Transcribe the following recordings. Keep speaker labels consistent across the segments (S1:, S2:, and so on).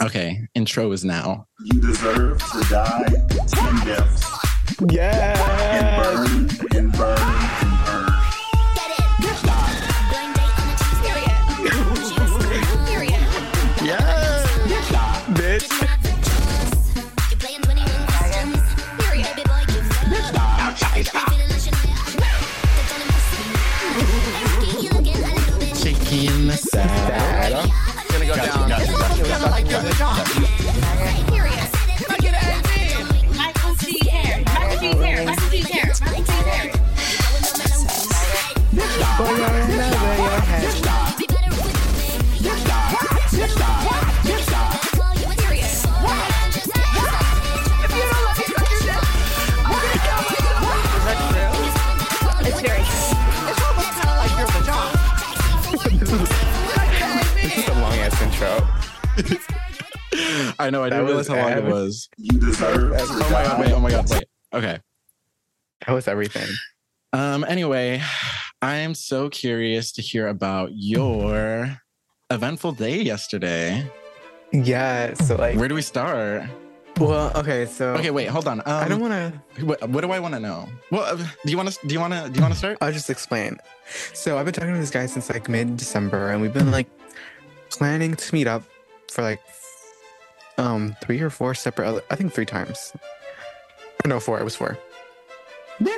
S1: Okay, intro is now.
S2: You deserve to die in deaths. And
S3: Yeah.
S1: I know. I didn't realize how long it was.
S2: You deserve
S1: Oh my god! Wait. Oh my god! Wait. Okay.
S3: That was everything.
S1: Um. Anyway, I am so curious to hear about your eventful day yesterday.
S3: Yeah. So like,
S1: Where do we start?
S3: well, okay. So
S1: Okay. Wait. Hold on. Um,
S3: I don't want to.
S1: What, what do I want to know? Well, uh, do you want to? Do you want to? Do you want to start?
S3: I'll just explain. So I've been talking to this guy since like mid December, and we've been like planning to meet up for like um three or four separate. Other, I think three times. No, four. It was four.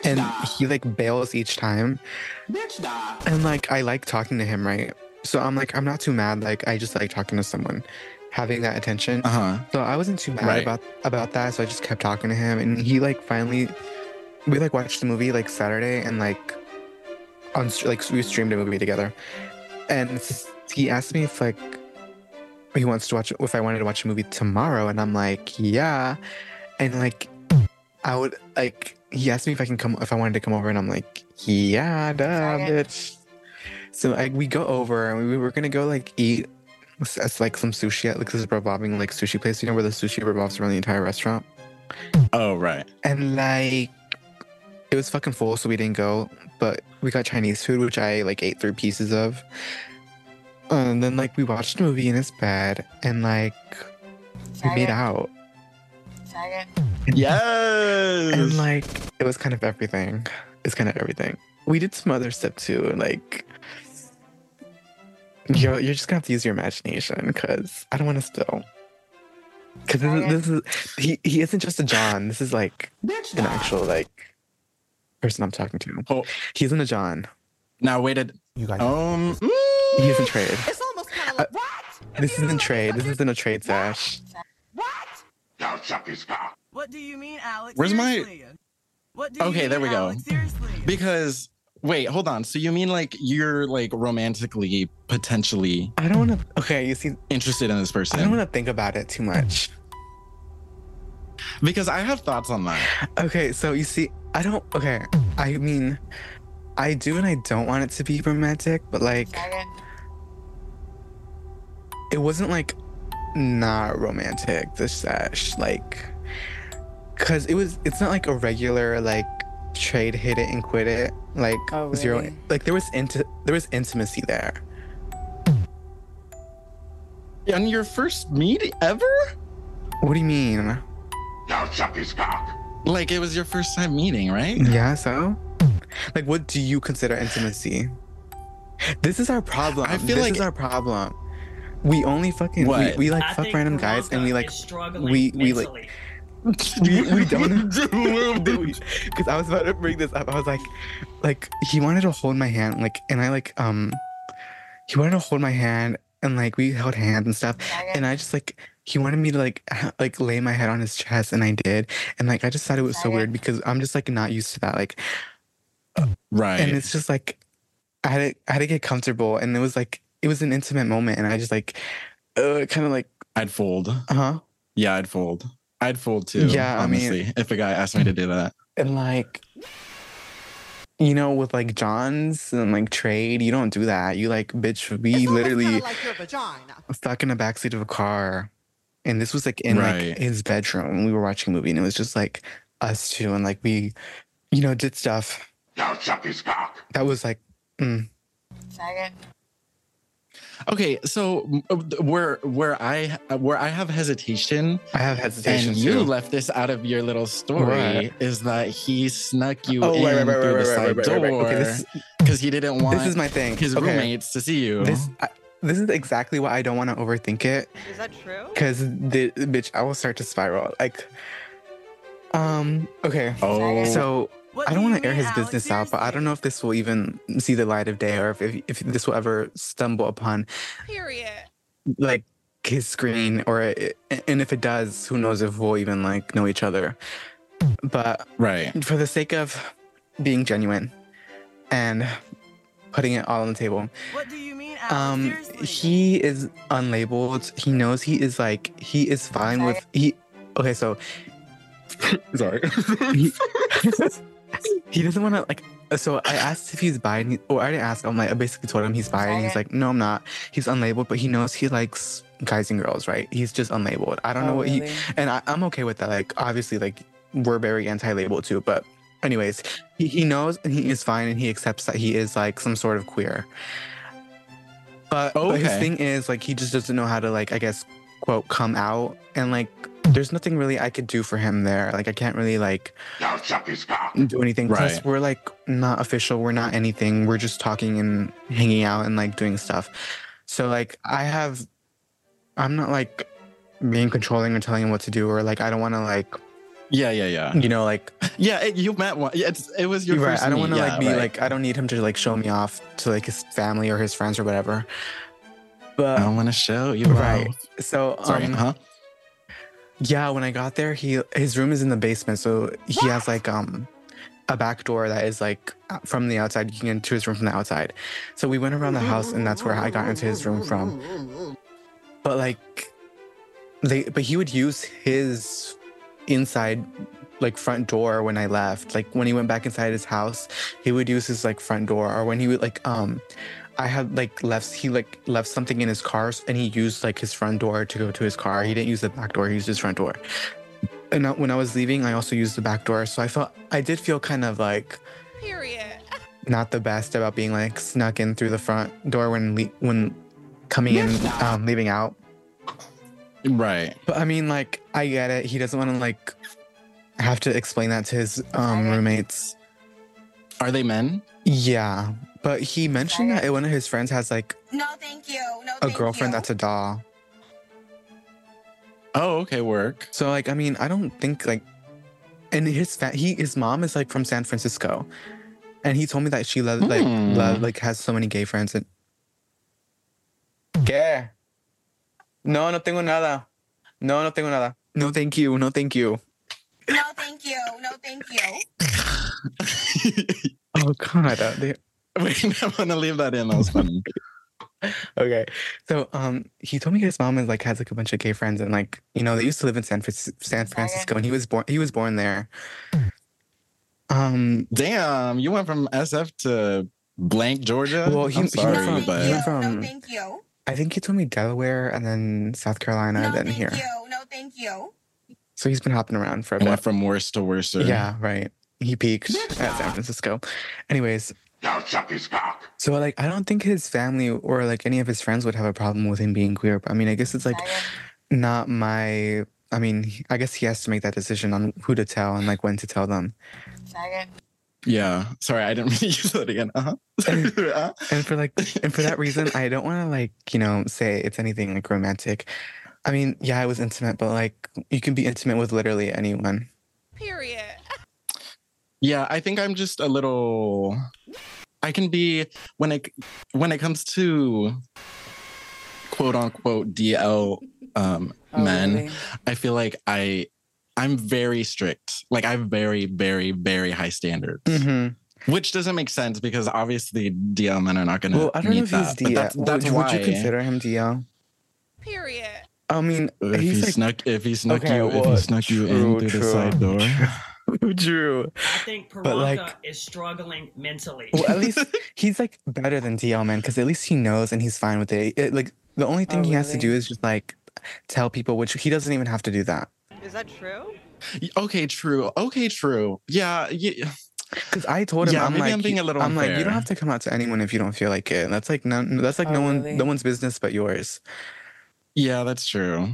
S3: And he like bails each time. And like I like talking to him, right? So I'm like I'm not too mad. Like I just like talking to someone, having that attention.
S1: Uh huh.
S3: So I wasn't too mad
S1: Right.
S3: about about that. So I just kept talking to him, and he like finally, we like watched the movie like Saturday, and like on like we streamed a movie together, and he asked me if like he wants to watch if I wanted to watch a movie tomorrow, and I'm like yeah, and like I would like he asked me if I can come if I wanted to come over, and I'm like yeah, duh, bitch. So like we go over, and we were gonna go like eat it's, it's like some sushi at like this revolving like sushi place, you know, where the sushi revolves around the entire restaurant.
S1: Oh right.
S3: And like it was fucking full, so we didn't go. But we got Chinese food, which I like ate three pieces of. And then like we watched a movie in his bed and like we made out.
S1: Yes.
S3: And like it was kind of everything. It's kind of everything. We did some other stuff too, and like you're, you're just gonna have to use your imagination because I don't want to spill. Because this, is- this is he he isn't just a John. This is like an actual like person I'm talking to.
S1: Oh.
S3: He isn't a John.
S1: now waited.
S3: You guys.
S1: Um.
S3: He isn't trade.
S4: It's almost kind of
S3: Uh,
S4: like what?
S3: This isn't trade. This isn't a trade sash.
S4: What?
S5: What do you mean, Alex?
S1: Where's my-
S5: What do you
S1: Okay,
S5: mean,
S1: there we go.
S5: Alex? Seriously.
S1: Because wait, hold on. So you mean like you're like romantically potentially
S3: I don't want to. Okay, you see,
S1: interested in this person.
S3: I don't want to think about it too much.
S1: Because I have thoughts on that.
S3: Okay, so you see, I don't. Okay, I mean, I do and I don't want it to be romantic, but like, it wasn't like not romantic. This sesh, like, cause it was. It's not like a regular like trade hit it and quit it. Like
S4: Oh,
S3: zero.
S4: really?
S3: Like there was inti- there was intimacy there.
S1: On your first meet ever?
S3: What do you mean?
S1: now chuckie's cock Like it was your first time meeting, right?
S3: Yeah. So, like, what do you consider intimacy? This is our problem.
S1: I feel
S3: this
S1: like-
S3: is our problem. We only fucking we,
S1: What?
S3: we like
S6: I
S3: fuck
S6: think
S3: random guys and we like
S6: is
S3: we- we, like- we, we don't because I was about to bring this up. I was like, like he wanted to hold my hand, like, and I like um, he wanted to hold my hand and like we held hands and stuff, and I just like he wanted me to like like lay my head on his chest, and I did, and like I just thought it was so weird because I'm just like not used to that, like,
S1: Right.
S3: and it's just like I had to I had to get comfortable, and it was like it was an intimate moment, and I just like, uh, kind of like,
S1: I'd fold.
S3: uh huh.
S1: Yeah, I'd fold. I'd fold too.
S3: Yeah, I mean-
S1: honestly, if a guy asked me to do that.
S3: and like you know with like johns and like trade you don't do that you like bitch we literally
S4: like
S3: stuck in the backseat of a car and this was like in
S1: Right.
S3: like his bedroom and we were watching a movie and it was just like us two and like we you know did stuff that was like mm,
S1: Okay, so uh, where where I where I have hesitation,
S3: I have hesitation
S1: and you
S3: too.
S1: left this out of your little story, is that he snuck you
S3: Oh,
S1: in
S3: right, right, right,
S1: through
S3: right,
S1: the
S3: right,
S1: side
S3: right, right, right, right.
S1: door
S3: Okay, this,
S1: because he didn't want
S3: this is my thing.
S1: his
S3: okay.
S1: roommates to see you.
S3: This I, this is exactly why I don't want to overthink it.
S4: Is that true?
S3: Cause the bitch, I will start to spiral. Like, um, okay.
S1: oh,
S3: So
S5: What
S3: I
S5: do
S3: don't
S5: you
S3: want to air his
S5: Alex?
S3: business out, but I don't know if this will even see the light of day or if, if, if this will ever stumble upon
S4: Period.
S3: like his screen or it, and if it does, who knows if we'll even like know each other. But
S1: right.
S3: for the sake of being genuine and putting it all on the table,
S5: What do you mean, Alex?
S3: um
S5: Seriously.
S3: he is unlabeled he knows he is like he is fine with he okay so sorry he, doesn't want to like uh, so i asked if he's bi and he, or i didn't ask i'm like i basically told him he's bi and he's like no i'm not. He's unlabeled but he knows he likes guys and girls right? He's just unlabeled. I don't know oh, what he and I, i'm okay with that like obviously like we're very anti-label too but anyways he, he knows and he is fine and he accepts that he is like some sort of queer. But, but his thing is like he just doesn't know how to like i guess quote come out and like there's nothing really i could do for him there like i can't really like
S2: Now suck his cock.
S3: do anything plus
S1: Right.
S3: we're like not official we're not anything we're just talking and hanging out and like doing stuff so like i have i'm not like being controlling or telling him what to do or like i don't want to like
S1: Yeah, yeah, yeah.
S3: you know like
S1: Yeah, it, you met one. It's, it was your
S3: right
S1: first
S3: i don't want to
S1: yeah,
S3: like be
S1: right.
S3: like i don't need him to like show me off to like his family or his friends or whatever but
S1: I don't want to show you.
S3: Right.
S1: off.
S3: so
S1: Sorry.
S3: um,
S1: huh?
S3: Yeah, when I got there, he his room is in the basement, so he has like um a back door that is like uh, from the outside. You can get into his room from the outside. So we went around the house, and that's where I got into his room from. But like, they but he would use his inside like front door when I left. Like when he went back inside his house, he would use his like front door, or when he would like um. I had like left he like left something in his car and he used like his front door to go to his car. He didn't use the back door, he used his front door. And when I was leaving, I also used the back door. So I felt I did feel kind of like
S4: Period.
S3: not the best about being like snuck in through the front door when le- when coming in um leaving out.
S1: Right.
S3: But I mean like I get it. He doesn't want to like have to explain that to his um roommates.
S1: Are they men?
S3: Yeah. But he mentioned that one of his friends has like
S6: No, thank you. No,
S3: a
S6: thank
S3: girlfriend
S6: you.
S3: that's a doll.
S1: Oh, okay. Work.
S3: So like I mean I don't think like and his fa- he his mom is like from San Francisco. And he told me that she lo- like
S1: Hmm.
S3: lo- like has so many gay friends and ¿Qué? No, no tengo nada. No, no tengo nada. No, thank you. No, thank you.
S6: No, thank you. No, thank you.
S3: Oh god. uh, they-
S1: Wait, I'm gonna leave that in. That was funny.
S3: okay. So um he told me his mom is like has like a bunch of gay friends and like you know they used to live in San Fran- San Francisco and he was born he was born there. Um
S1: Damn, you went from SF to blank Georgia.
S3: Well, he-
S1: I'm
S3: he
S1: sorry,
S3: went
S6: no,
S3: from-
S6: thank
S1: but
S3: he
S6: you.
S3: went from-
S6: no, thank you.
S3: I think he told me Delaware and then South Carolina
S6: No,
S3: then
S6: thank
S3: here.
S6: you. No, thank you.
S3: So he's been hopping around for a
S1: I went from worse to worse.
S3: Yeah, right. He peaked at San Francisco. Anyways,
S2: Now suck his cock.
S3: so like I don't think his family or like any of his friends would have a problem with him being queer. But I mean, I guess it's like not my. I mean, I guess he has to make that decision on who to tell and like when to tell them.
S1: Yeah. Sorry, I didn't mean to use that again. Uh-huh. Uh,
S3: And for like, and for that reason, I don't want to like you know say it's anything like romantic. I mean, yeah, I was intimate, but like you can be intimate with literally anyone.
S4: Period.
S1: Yeah, I think I'm just a little. I can be when it when it comes to quote unquote DL um,
S7: Oh,
S1: men. I feel like I I'm very strict. Like I have very very very high standards.
S3: Mm-hmm.
S1: Which doesn't make sense because obviously DL men are not going to
S3: Well, I don't
S1: meet
S3: know if
S1: that.
S3: he's DL.
S1: That's, that's
S3: would,
S1: why.
S3: would you consider him DL?
S4: Period.
S3: I mean,
S1: if he
S3: like
S1: snuck if he snuck
S3: Okay,
S1: you if he snuck you
S3: true,
S1: in through the side door.
S3: Drew.
S7: I think
S3: But, like-
S7: is struggling mentally.
S3: Well, at least he's like better than DL man because at least he knows and he's fine with it. It- like the only thing
S7: Oh,
S3: he has to do is just like tell people, which he doesn't even have to do that.
S4: Is that true?
S1: okay, true. Okay, true. Yeah, yeah.
S3: Because I told him,
S1: Yeah,
S3: I'm
S1: maybe
S3: like,
S1: I'm being a little
S3: I'm like, you don't have to come out to anyone if you don't feel like it. And That's like none. That's like
S8: Oh,
S3: no one,
S8: really?
S3: no one's business but yours.
S1: Yeah, that's true.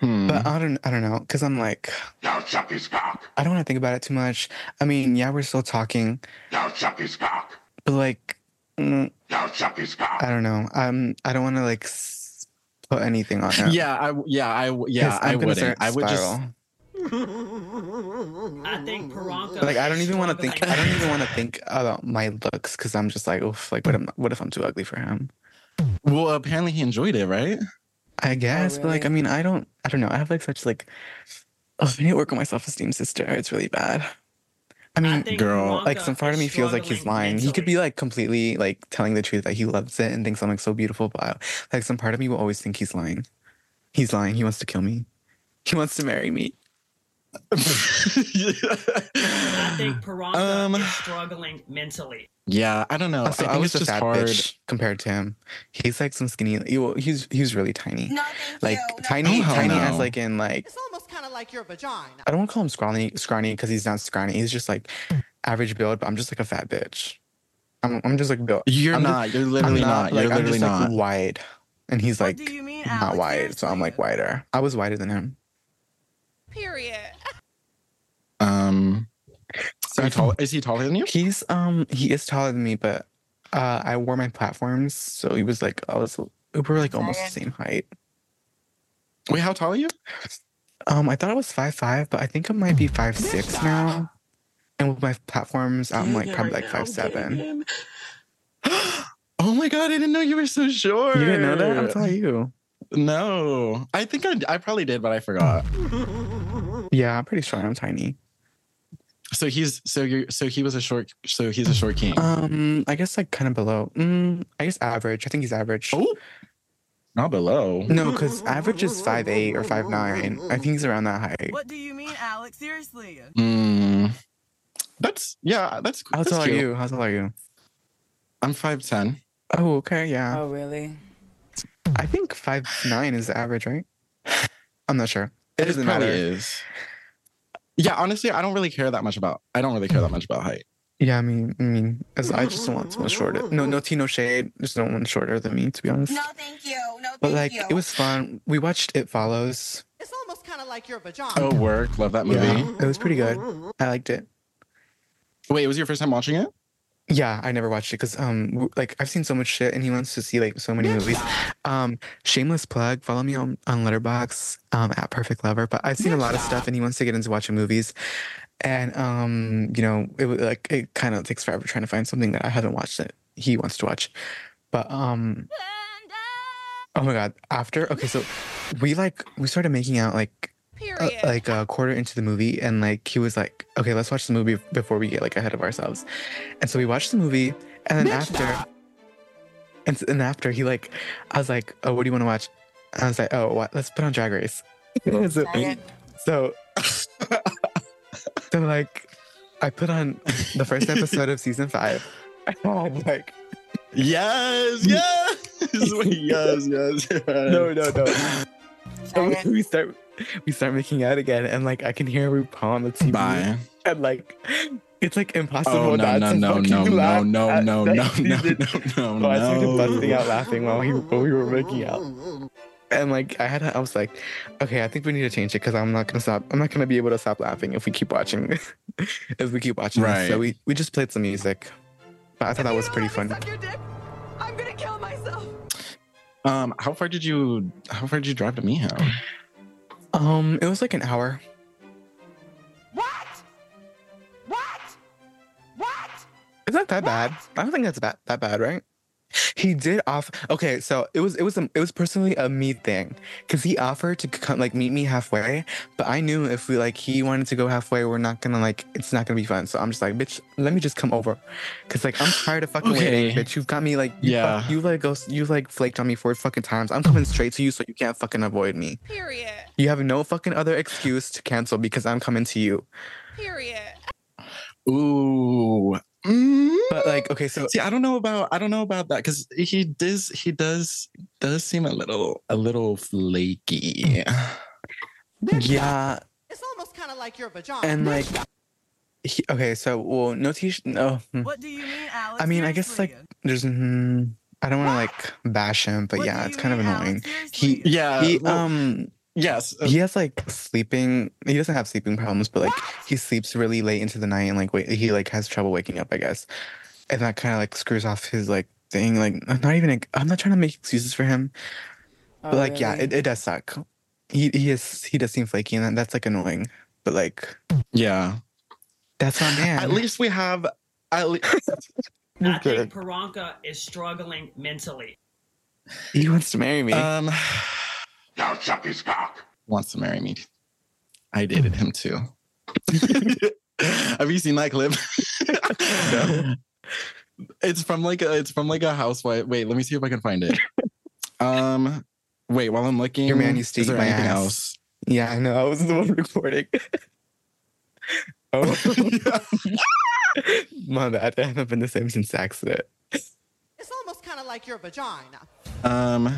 S1: Hmm.
S3: But I don't, I don't know, because I'm like,
S2: Now suck his cock.
S3: I don't want to think about it too much. I mean, yeah, we're still talking,
S2: Now suck his cock.
S3: but like, mm,
S2: Now suck his cock.
S3: I don't know. I'm, I don't want to like s- put anything on him.
S1: yeah, I yeah, I
S3: 'Cause
S1: yeah, I
S3: I'm gonna
S1: wouldn't.
S3: start
S1: I would just.
S7: I think Piranha.
S3: like I don't even want to think. I don't even want to think about my looks because I'm just like, oof, like what? Am, what if I'm too ugly for him?
S1: well, apparently he enjoyed it, right?
S3: I guess, but like, I mean, I don't, I don't know. I have like such like, oh, I need to work on my self esteem, sister. It's really bad. I mean,
S7: I
S1: girl,
S3: like some part of me feels like he's
S7: struggling
S3: lying. He could be like completely like telling the truth that he loves it and thinks I'm like so beautiful, but I, like some part of me will always think he's lying. He's lying. He wants to kill me. He wants to marry me.
S7: I think Piranha
S1: Um,
S7: is struggling mentally.
S1: yeah, I don't know.
S3: Also,
S1: I
S3: I,
S1: think
S3: was
S1: it's
S3: a
S1: just
S3: fat
S1: hard.
S3: bitch compared to him. He's like some skinny. he- well, He's he's really tiny.
S6: No, thank
S3: Like
S6: you. No,
S3: tiny,
S1: Oh, hell
S3: tiny as like in like
S5: It's almost kind of like your vagina.
S3: I don't want to call him scrawny, scrawny because he's not scrawny. He's just like average build, but I'm just like a fat bitch. I'm, I'm just like built.
S1: You're
S3: I'm just-
S1: not. you're literally
S3: I'm
S1: not.
S3: Like,
S1: You're
S3: I'm
S1: literally
S3: just
S1: not.
S3: like wide, and he's like
S5: do you mean,
S3: not
S5: Alex?
S3: wide, so I'm like
S5: Seriously.
S3: wider. I was wider than him.
S4: Period.
S1: Um, so he tall, is he taller than you?
S3: He's um he is taller than me, but uh I wore my platforms, so he was like I was we were like almost the same height.
S1: Wait, how tall are you?
S3: Um, I thought I was five five, but I think it might be five six now. And with my platforms, I'm like probably like five seven.
S1: oh my god, I didn't know you were so short.
S3: You didn't know that? I'm telling you.
S1: No, I think I, I probably did, but I forgot.
S3: Yeah, I'm pretty sure I'm tiny.
S1: So he's so you are so he was a short so he's a short king.
S3: Um, I guess like kind of below. Mm, I guess average. I think he's average.
S1: oh, not below.
S3: No, because average is five eight or five nine. I think he's around that height.
S5: What do you mean, Alex? Seriously.
S1: Mm, that's yeah. That's
S3: How
S1: that's
S3: tall are you? How tall are you?
S1: I'm five ten.
S3: Oh, okay, yeah.
S8: Oh, really?
S3: I think five nine is the average, right? I'm not sure. It doesn't
S1: probably
S3: matter.
S1: is. Yeah, honestly, I don't really care that much about. I don't really care that much about height.
S3: Yeah, I mean, I mean, as I just don't want someone shorter. No, no tea, no shade. Just no one shorter than me, to be honest.
S6: No, thank you. No, thank you.
S3: but like,
S6: you.
S3: it was fun. We watched It Follows.
S5: It's almost kind of like your vagina.
S1: Oh, work. Love that movie.
S3: Yeah, it was pretty good. I liked it.
S1: Wait, it was your first time watching it?
S3: Yeah, I never watched it because um, like I've seen so much shit, and he wants to see like so many movies. Um, shameless plug. Follow me on on Letterboxd um at Perfect Lover. But I've seen a lot of stuff, and he wants to get into watching movies. And um, you know, it like it kind of takes forever trying to find something that I haven't watched that he wants to watch. But um, oh my god! After okay, so we like we started making out like uh, like a quarter into the movie and like he was like okay let's watch the movie before we get like ahead of ourselves. And so we watched the movie and then after and, and after he like i was like oh what do you want to watch? And i was like oh what let's put on drag race. So, so so like i put on the first episode of season five and like
S1: Yes, yes, yes, yes. yes.
S3: no no no. So we start we start making out again and like i can hear RuPaul on the tv
S1: Bye.
S3: and like it's like impossible
S1: Oh no
S3: not
S1: no
S3: to
S1: no
S3: fucking
S1: no no
S3: laugh
S1: no
S3: at
S1: no
S3: that
S1: no no
S3: season.
S1: no
S3: So I started
S1: no.
S3: busting out laughing while, he, while we were making out. And like I had, I was like, okay, I think we need to change it because I'm not gonna stop. I'm not gonna be able to stop laughing if we keep watching. if we keep watching, this.
S1: Right.
S3: So we we just played some music, but I thought that was pretty fun.
S5: Suck your dick. I'm gonna kill myself.
S1: Um, how far did you how far did you drive to meet him?
S3: Um, it was like an hour.
S5: What? What? What?
S3: It's not that bad. I don't think that's bad, that bad, right? He did offer. Okay, so it was it was a, it was personally a me thing because he offered to come like meet me halfway, but I knew if we like he wanted to go halfway, we're not gonna like it's not gonna be fun. So I'm just like, bitch, let me just come over, because like I'm tired of fucking waiting,
S1: Okay.
S3: bitch. You've got me like you
S1: Yeah.
S3: fuck- you like go you like flaked on me four fucking times. I'm coming straight to you, so you can't fucking avoid me.
S4: Period.
S3: You have no fucking other excuse to cancel because I'm coming to you.
S4: Period.
S1: Ooh. Mm.
S3: But like, okay, so
S1: See, I don't know about I don't know about that because he does he does does seem a little a little flaky.
S3: yeah,
S5: It's almost kind of like your vagina.
S3: and like he, okay, so well, no t no. hmm.
S5: What do you mean, Alex?
S3: I mean, I guess like there's. mm, I don't want to like bash him, but
S5: What
S3: yeah, it's kind of
S5: mean, Alex?
S3: annoying. He
S1: Yeah.
S3: he
S1: well,
S3: um
S1: yes.
S3: he has like sleeping. He doesn't have sleeping problems, but like he sleeps really late into the night and like wait, he like has trouble waking up, I guess, and that kind of like screws off his like thing. Like I'm not even. I'm not trying to make excuses for him, but like yeah, it, it does suck. He he is he does seem flaky and that's like annoying. But like
S1: yeah.
S3: that's not man.
S1: At least we have. At least.
S7: I think Paranka is struggling mentally.
S3: he wants to marry me.
S1: Um.
S2: Now suck his cock.
S1: Wants to marry me. I dated him too. have you seen that clip?
S3: No.
S1: It's from like a. It's from like a housewife. Wait, let me see if I can find it. Um. Wait, while I'm looking,
S3: Your man used to
S1: is
S3: eat
S1: there
S3: my
S1: anything
S3: ass.
S1: else?
S3: yeah, I know. I was the one recording. oh, my bad. I haven't been the same since the accident.
S5: It's almost kind of like your vagina.
S1: um.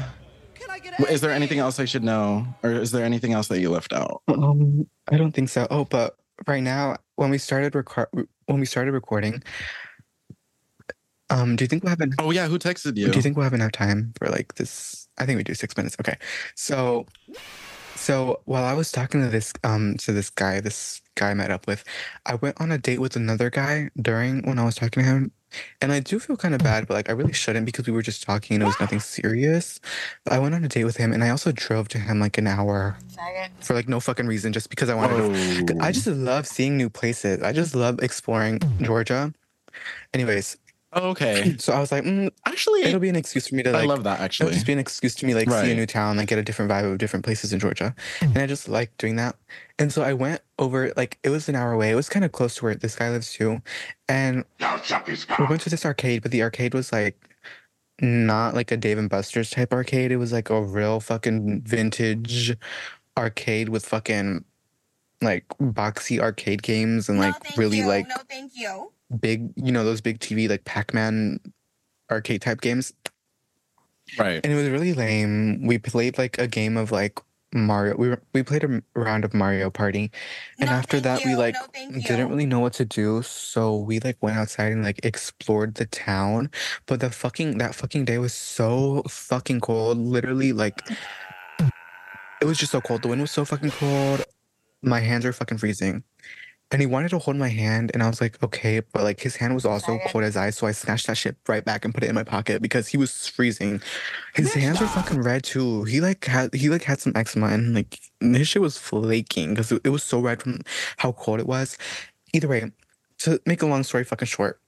S5: Can I get a
S1: Is there anything else I should know, or is there anything else that you left out?
S3: Um, I don't think so. Oh, but right now, when we started record, when we started recording, um, do you think we'll have en-
S1: Oh yeah, who texted you?
S3: Do you think we'll have enough time for like this? I think we do six minutes. Okay, so, so while I was talking to this um to this guy, this guy I met up with, I went on a date with another guy during when I was talking to him, and I do feel kind of bad, but like I really shouldn't because we were just talking and it was nothing serious. But I went on a date with him, and I also drove to him like an hour for like no fucking reason, just because I wanted to.
S1: Oh.
S3: I just love seeing new places. I just love exploring Georgia. Anyways,
S1: Oh, okay.
S3: so I was like, mm,
S1: Actually,
S3: it'll be an excuse for me to like
S1: I love that
S3: It'll
S1: actually.
S3: just be an excuse to me like see a new town, like get a different vibe of different places in Georgia. And I just like doing that. And so I went over like it was an hour away. It was kind of close to where this guy lives too. And
S2: Now suck his
S3: we went to this arcade, but the arcade was like not like a Dave and Buster's type arcade. It was like a real fucking vintage arcade with fucking like boxy arcade games and like
S6: thank
S3: really
S6: you.
S3: like
S6: No, thank you.
S3: big, you know, those big TV like Pac-Man arcade type games.
S1: right.
S3: and it was really lame. We played like a game of like Mario. We were, we played a round of Mario Party, and
S6: No,
S3: after that we like
S6: No,
S3: didn't really know what to do, so we like went outside and like explored the town. But the fucking that fucking day was so fucking cold. Literally, like it was just so cold. The wind was so fucking cold. My hands are fucking freezing. And he wanted to hold my hand, and I was like, okay, but like his hand was also cold as ice, so I snatched that shit right back and put it in my pocket because he was freezing. His hands were fucking red too. He like had he like had some eczema and like his shit was flaking because it, it was so red from how cold it was. Either way, to make a long story fucking short,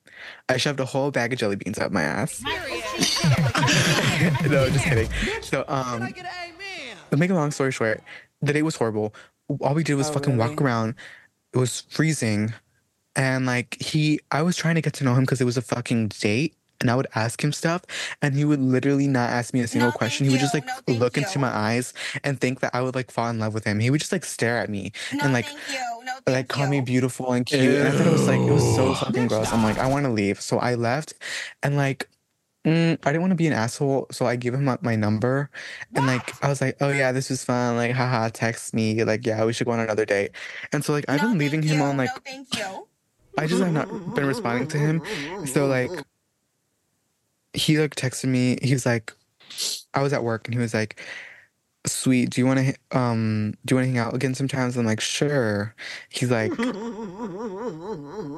S3: I shoved a whole bag of jelly beans up my ass. No, just kidding. So um,
S5: get an amen?
S3: to make a long story short, the day was horrible. All we did was
S5: Oh,
S3: fucking walk around. It was freezing, and like he, I was trying to get to know him because it was a fucking date. And I would ask him stuff, and he would literally not ask me a single
S6: No,
S3: question. He would just like
S6: No, thank
S3: look into my eyes and think that I would like fall in love with him. He would just like stare at me
S6: No,
S3: and like
S6: thank you. No, thank
S3: like call me beautiful and cute. And I thought it was like it was so fucking gross. I'm like, I want to leave. So I left, and like, mm, I didn't want to be an asshole. So I gave him my, my number, and like I was like, oh yeah, this was fun. Like, haha, text me. Like, yeah, we should go on another date. And so like I've
S6: No,
S3: been leaving him
S6: you.
S3: on like
S6: No, thank you.
S3: I just have not been responding to him. So like he like texted me. He was like, I was at work and he was like, "Sweet, do you want to um do you want to hang out again sometimes?" I'm like, "Sure." He's like,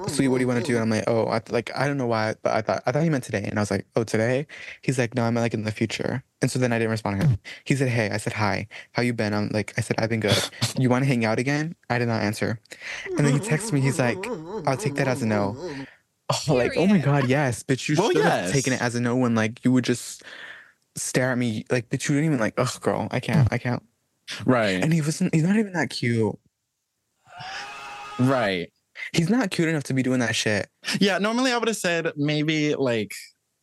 S3: "Sweet, what do you want to do?" And I'm like, "Oh, I, like I don't know why, but I thought I thought he meant today." And I was like, "Oh, today?" He's like, "No, I meant like in the future." And so then I didn't respond to him. He said, "Hey," I said, "Hi, how you been?" I'm like, I said, "I've been good." You want to hang out again? I did not answer. And then he texts me. He's like, "I'll take that as a no." Oh, like, oh my god, yes, bitch, you
S1: Well,
S3: should have taken it as a no when like you would just stare at me like bitch, you didn't even like, oh girl, I can't, I can't.
S1: Right.
S3: And he wasn't he's not even that cute.
S1: right.
S3: He's not cute enough to be doing that shit.
S1: Yeah. Normally, I would have said maybe like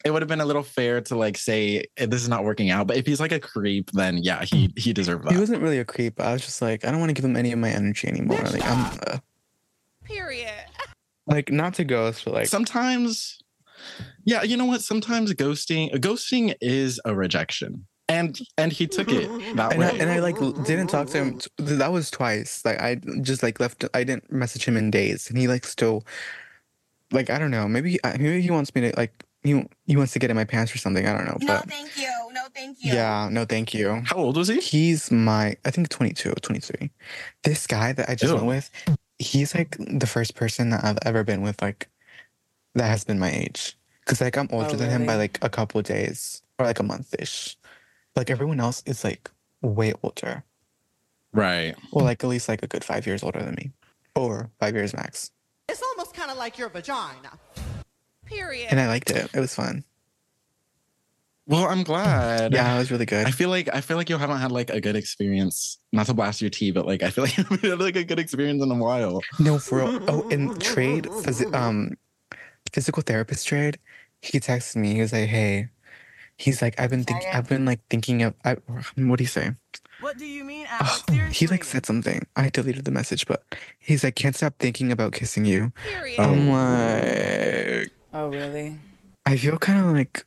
S1: it would have been a little fair to like say "Eh, this is not working out. But if he's like a creep, then yeah, he he deserved that.
S3: He wasn't really a creep. I was just like, I don't want to give him any of my energy anymore. Like I'm uh,
S4: Period.
S3: like not to ghost, but like
S1: Sometimes, yeah, you know what? Sometimes ghosting ghosting is a rejection. and and he took it that
S3: And I, and I like didn't talk to him. t- That was twice. Like I just like left. I didn't message him in days, and he like still, like I don't know. Maybe I- maybe he wants me to like he he wants to get in my pants or something. I don't know.
S6: No,
S3: But
S6: thank you. No, thank you.
S3: yeah, no, thank you.
S1: How old was he?
S3: He's my I think 22, 23. This guy that I just
S1: Ew.
S3: went with, he's like the first person that I've ever been with like that has been my age. Cause like I'm older
S8: Oh,
S3: than him by like a couple of days or like a month ish. Like everyone else is like way older.
S1: Right.
S3: Well, like at least like a good five years older than me. Or five years max.
S5: It's almost kind of like your vagina.
S4: Period.
S3: And I liked it. It was fun.
S1: Well, I'm glad.
S3: Yeah, it was really good.
S1: I feel like I feel like you haven't had like a good experience. Not to blast your tea, but like I feel like you haven't had like a good experience in a while.
S3: No, for real. Oh, in trade, phys- um, physical therapist trade, he texted me. He was like, "Hey," he's like, "I've been thinking. I've been like thinking of. I, what do you say?
S8: What do you mean,
S3: Oh, he like said something. I deleted the message, but he's like, "Can't stop thinking about kissing you."
S4: Period.
S3: I'm oh. like,
S8: Oh, really?
S3: I feel kind of like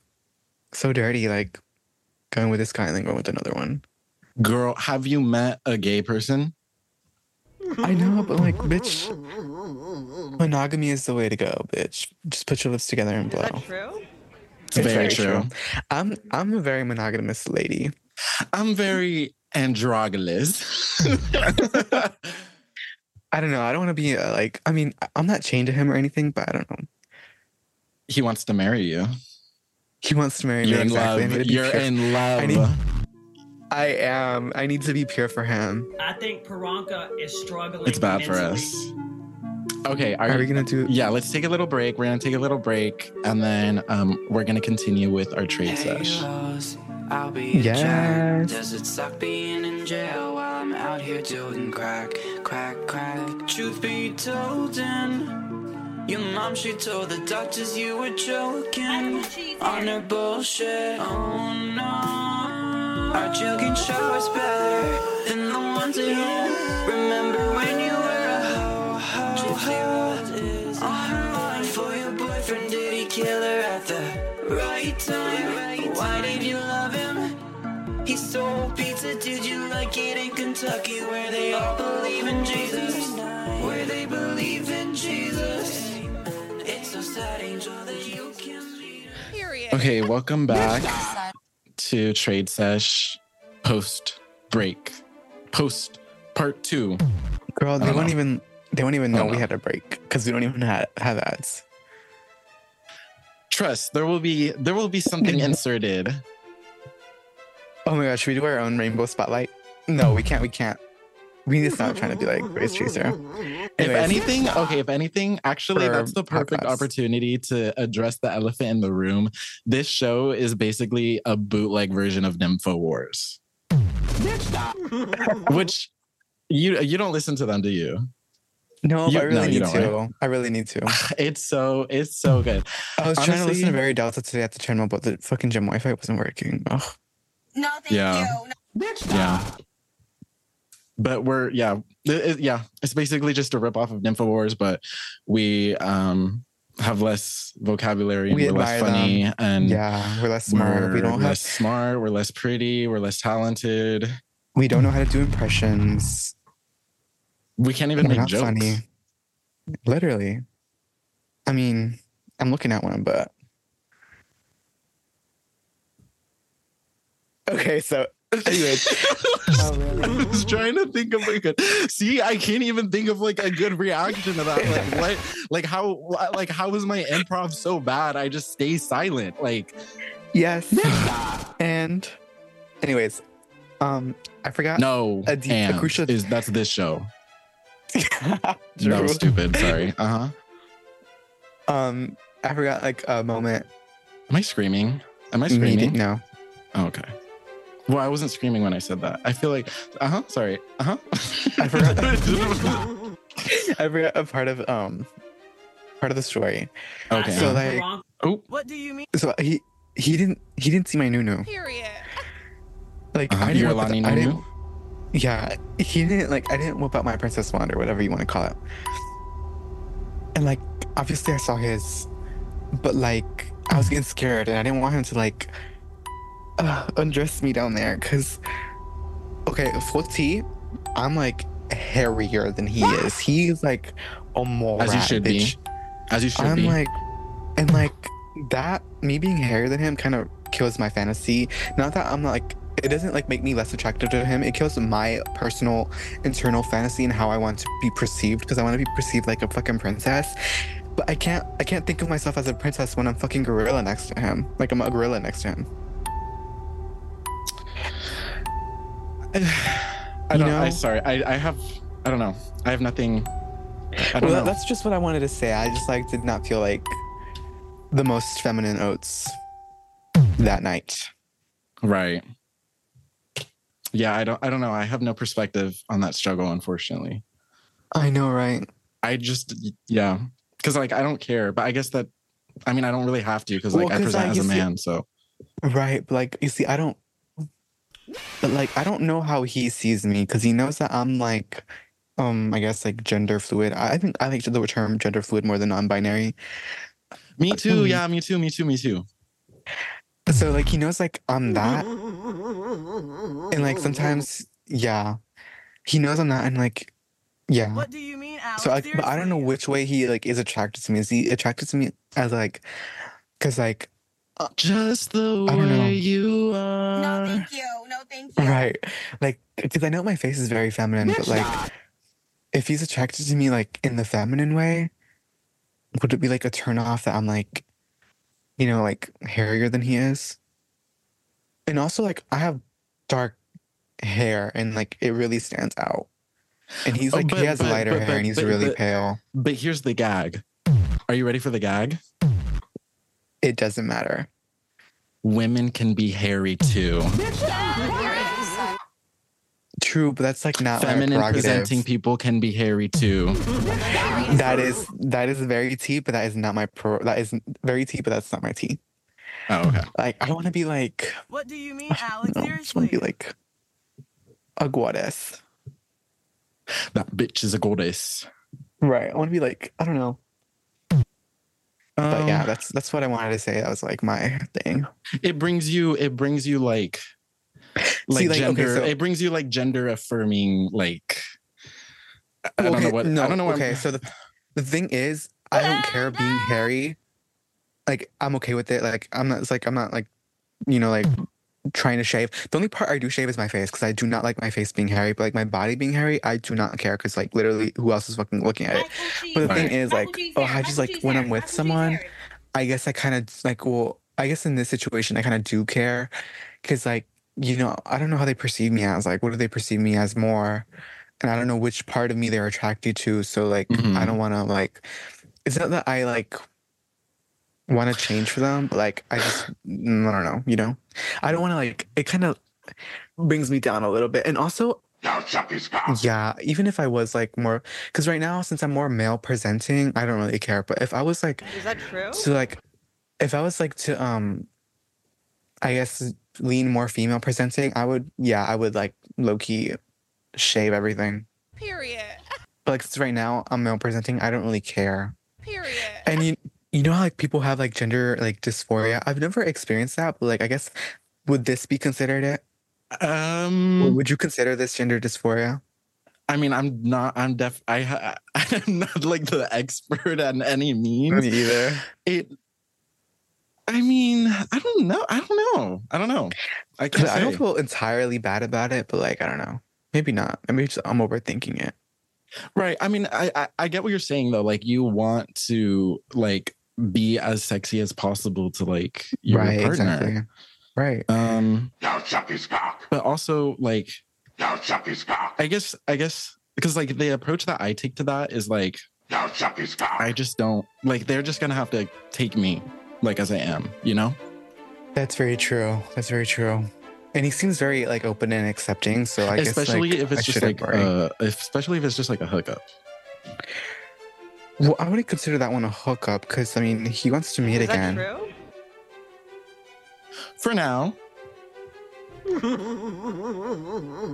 S3: so dirty, like going with this guy and then going with another one.
S1: Girl, have you met a gay person?
S3: I know, but like, bitch, monogamy is the way to go, bitch. Just put your lips together and blow.
S8: true?
S3: It's
S1: Very true.
S3: I'm I'm a very monogamous lady.
S1: I'm very androgynous.
S3: I don't know. I don't want to be uh, like. I mean, I- I'm not chained to him or anything, but I don't know.
S1: he wants to marry you.
S3: He wants to marry
S1: You're
S3: me.
S1: in
S3: exactly. I need
S1: love.
S3: to be
S1: You're
S3: pure.
S1: in love.
S3: I am. I need to be pure for him.
S7: I think Paranka is struggling.
S1: It's bad for us. Okay, are,
S3: Are we gonna do?
S1: Yeah, let's take a little break. We're gonna take a little break, and then um, we're gonna continue with our trade sesh.
S9: I'll be a
S3: Yes.
S9: jack. Does it suck being in jail while I'm out here doing crack, crack, crack? Truth be told, and your mom she told the doctors you were joking on her bullshit. Oh no, our joking show is better than the ones at home. Remember when you were a ho ho ho? Uh-huh. For your boyfriend, did he kill her at the right time? Why did you love him? He stole pizza, did you like it in Kentucky where they all believe in Jesus? Where they believe in Jesus. It's so sad, angel, that you can be.
S4: Period.
S1: Okay, welcome back to Trade Sesh post break, post part two.
S3: Girl, they won't
S1: know.
S3: even. They won't even
S1: I
S3: know we had a break because we don't even have, have ads.
S1: Trust there will be there will be something inserted.
S3: Oh my gosh, should we do our own rainbow spotlight? No, we can't. We can't. We need to stop trying to be like Grace Chaser.
S1: If anything, okay, if anything, actually,
S3: For
S1: that's the perfect
S3: podcast.
S1: opportunity to address the elephant in the room. This show is basically a bootleg version of Nympho Wars. Which you you don't listen to them, do you?
S3: No,
S1: You-
S3: but I really
S1: no,
S3: need
S1: don't,
S3: to. I really need to.
S1: It's so it's so good.
S3: I was trying to listen to Very Delta today at the channel, but the fucking gym Wi-Fi wasn't working. Ugh.
S6: No, thank
S1: Yeah.
S6: you. No,
S1: Yeah. But we're yeah, it- yeah. It's basically just a rip off of Nympho Wars, but we um have less vocabulary and
S3: We
S1: are less funny and
S3: Yeah, we're less smart.
S1: We're
S3: We don't
S1: less
S3: have.
S1: smart. We're less pretty. We're less talented.
S3: We don't know how to do impressions.
S1: We can't even
S3: We're
S1: make jokes.
S3: funny. Literally. I mean, I'm looking at one, but okay. So, anyways,
S8: Oh, really?
S1: I was trying to think of like a see. I can't even think of like a good reaction to that. Like what? Like how? Like how is my improv so bad? I just stay silent. Like
S3: yes. and, anyways, um, I forgot.
S1: no.
S3: A deep- a
S1: and
S3: crucial-
S1: is that's this show? That
S3: Drew.
S1: was stupid. Sorry. Uh huh.
S3: Um, I forgot like a moment.
S1: Am I screaming? Am I
S3: Meeting.
S1: screaming?
S3: No.
S1: Oh, okay. Well, I wasn't screaming when I said that. I feel like, uh huh. Sorry. Uh huh.
S3: I forgot. I forgot a part of um, part of the story.
S1: Okay.
S3: So,
S7: think
S3: like-
S1: oh,
S8: What do you mean?
S3: So he he didn't he didn't see my nunu.
S4: Period.
S3: Like
S1: uh-huh.
S3: I didn't
S1: You're
S3: whip out
S1: Lani
S3: the- I didn't- Yeah, he didn't like I didn't whip out my princess wand or whatever you want to call it. And like obviously I saw his, but like I was getting scared and I didn't want him to like uh, undress me down there because okay full I'm like hairier than he is. He's like a mole
S1: As you should be. As you should
S3: i'm
S1: be.
S3: like and like that me being hairier than him kind of kills my fantasy. Not that i'm like it doesn't like make me less attractive to him. It kills my personal internal fantasy and how i want to be perceived because i want to be perceived like a fucking princess. But i can't i can't think of myself as a princess when i'm fucking gorilla next to him. Like i'm a gorilla next to him
S1: I don't.
S3: know?
S1: I sorry. I I have. I don't know. I have nothing. I don't
S3: well,
S1: know.
S3: that's just what I wanted to say. I just like did not feel like the most feminine oats that night.
S1: Right. Yeah, I don't I don't know. I have no perspective on that struggle, unfortunately.
S3: I know, right?
S1: I just yeah. Cause like I don't care. But I guess that I mean I don't really have to because like
S3: Well,
S1: I present
S3: like,
S1: as a man. So
S3: Right, but like you see, I don't. But like I don't know how he sees me because he knows that I'm like, um, I guess like gender fluid. I I think I like the term gender fluid more than non-binary.
S1: me too,
S3: Mm.
S1: yeah, me too, me too, me too.
S3: So like he knows like I'm that, and like sometimes yeah, he knows I'm that, and like yeah.
S8: What do you mean, Alex?
S3: So I, but I don't know which way he like is attracted to me. Is he attracted to me as like, cause like
S1: Just the
S3: I don't know.
S1: way you are.
S6: No, thank you.
S3: Right, like because I know my face is very feminine, but like if he's attracted to me like in the feminine way, would it be like a turn off that I'm like, you know, like hairier than he is? And also like I have dark hair and like it really stands out. And he's
S1: Oh,
S3: like
S1: but-
S3: he has
S1: but-
S3: lighter
S1: but-
S3: hair and he's
S1: but-
S3: really
S1: but-
S3: pale.
S1: But here's the gag. Are you ready for the gag?
S3: It doesn't matter.
S1: Women can be hairy too.
S3: True, but that's like not
S1: Feminine
S3: prerogative.
S1: presenting people can be hairy too.
S3: That is that is very tea, but that is not my pro. That is very tea, but that's not my tea.
S1: Oh, okay.
S3: Like I don't want to be like
S8: What do you mean, Alex?
S3: no, I just want to be like a goddess.
S1: That bitch is a goddess.
S3: Right. I want to be like I don't know. But yeah,
S1: Um,
S3: that's that's what I wanted to say. That was like my thing.
S1: it brings you it brings you like like,
S3: See, like, okay,
S1: gender
S3: so-
S1: it brings you like gender affirming like I I don't
S3: okay,
S1: know what
S3: no,
S1: I don't know what
S3: okay,
S1: I'm-
S3: so the the thing is, I don't care being hairy. Like I'm okay with it. Like I'm not. It's like I'm not like, you know, like trying to shave. The only part I do shave is my face because I do not like my face being hairy. But like my body being hairy, I do not care because like literally, who else is fucking looking at it? But the thing is, like, oh, I just like when I'm with someone, I guess I kind of like, well, I guess in this situation, I kind of do care because, like, you know, I don't know how they perceive me as. Like, what do they perceive me as more? And I don't know which part of me they're attracted to. So, like, I
S1: Mhm.
S3: don't want to, like, it's not that I, like, want to change for them, but, like, I just, mm, I don't know, you know? I don't want to, like, it kind of brings me down a little bit. And also,
S2: Now suck his cock.
S3: yeah, even if I was, like, more, because right now, since I'm more male presenting, I don't really care. But if I was, like,
S8: Is that true?
S3: so like, if I was like to um, I guess lean more female presenting, I would yeah, I would like low key shave everything.
S4: Period.
S3: But like since right now I'm male presenting, I don't really care.
S4: Period.
S3: And you you know how like people have like gender like dysphoria. I've never experienced that, but like I guess would this be considered it? Or
S1: um
S3: would you consider this gender dysphoria?
S1: I mean I'm not I'm def I I'm not like the expert on any means
S3: either.
S1: it I mean I don't know I don't know I don't know I can't
S3: I don't feel entirely bad about it, but like I don't know. Maybe not. Maybe just, I'm overthinking it.
S1: Right. I mean, I, I I get what you're saying though. Like you want to like be as sexy as possible to like your
S3: right,
S1: partner.
S3: exactly. Right.
S1: Um,
S2: Now suck his cock.
S1: but also like
S2: Now suck his cock.
S1: I guess I guess because like the approach that I take to that is like
S2: Now suck his cock.
S1: I just don't like they're just gonna have to take me like as I am, you know?
S3: That's very true. That's very true. And he seems very like open and accepting. So I
S1: especially
S3: guess like,
S1: if it's
S3: I
S1: just like
S3: worry.
S1: uh especially if it's just like a hookup.
S3: well, I wouldn't consider that one a hookup because I mean he wants to meet
S8: Is that
S3: again.
S8: true?
S1: For now.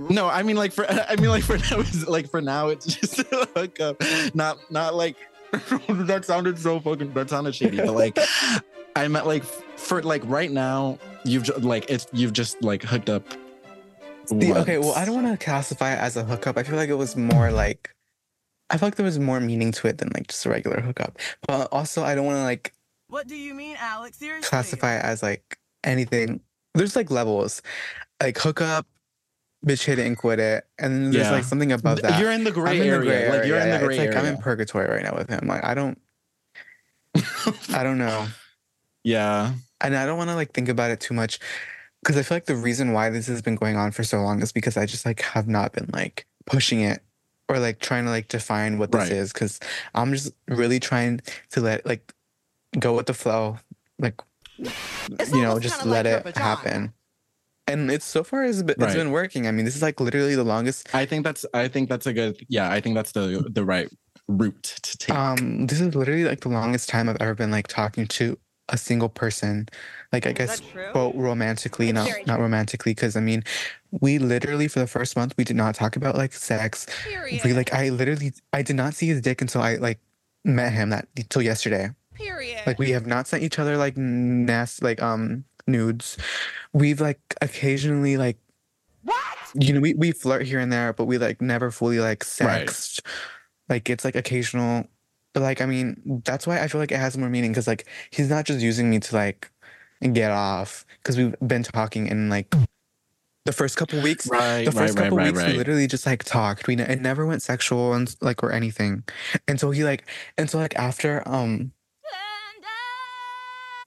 S1: No, I mean like for I mean like for now it's like for now it's just a hookup. Not not like that sounded so fucking that sounded shady, but like I meant like for like right now you've ju- like it's you've just like hooked up.
S3: The- okay, well, I don't want to classify it as a hookup. I feel like it was more like, I feel like there was more meaning to it than like just a regular hookup. But also, I don't want to like
S8: What do you mean, Alex? Seriously.
S3: classify it as like anything. There's like levels, like hookup, bitch hit it and quit it, and then there's
S1: Yeah.
S3: like something above that.
S1: You're in the gray
S3: I'm in the
S1: area.
S3: gray
S1: Like you're
S3: area,
S1: in the gray
S3: it's like I'm in purgatory right now with him. Like I don't, I don't know.
S1: Yeah.
S3: and I don't want to like think about it too much because I feel like the reason why this has been going on for so long is because I just like have not been like pushing it or like trying to like define what this
S1: Right.
S3: is because I'm just really trying to let like go with the flow, like
S5: It's
S3: you know, just let
S5: like
S3: it happen. And it's so far it's been, it's
S1: Right.
S3: been working. I mean, this is like literally the longest.
S1: I think that's I think that's a good yeah, I think that's the the right route to take.
S3: Um, this is literally like the longest time I've ever been like talking to a single person. Like I guess
S8: that
S3: quote romantically, not
S6: very
S3: not romantically, because I mean, we literally for the first month we did not talk about like sex.
S4: Period.
S3: We like I literally I did not see his dick until I like met him that until yesterday.
S4: Period.
S3: Like we have not sent each other like nasty like um nudes. We've like occasionally like
S5: What?
S3: you know we, we flirt here and there, but we like never fully like
S1: Right.
S3: sexed. Like it's like occasional. But like I mean that's why I feel like it has more meaning because like he's not just using me to like get off because we've been talking in like the first couple weeks.
S1: right,
S3: The first
S1: right,
S3: couple
S1: right,
S3: weeks, we literally just like talked. We it never went sexual and like or anything. And so he like, and so like after um,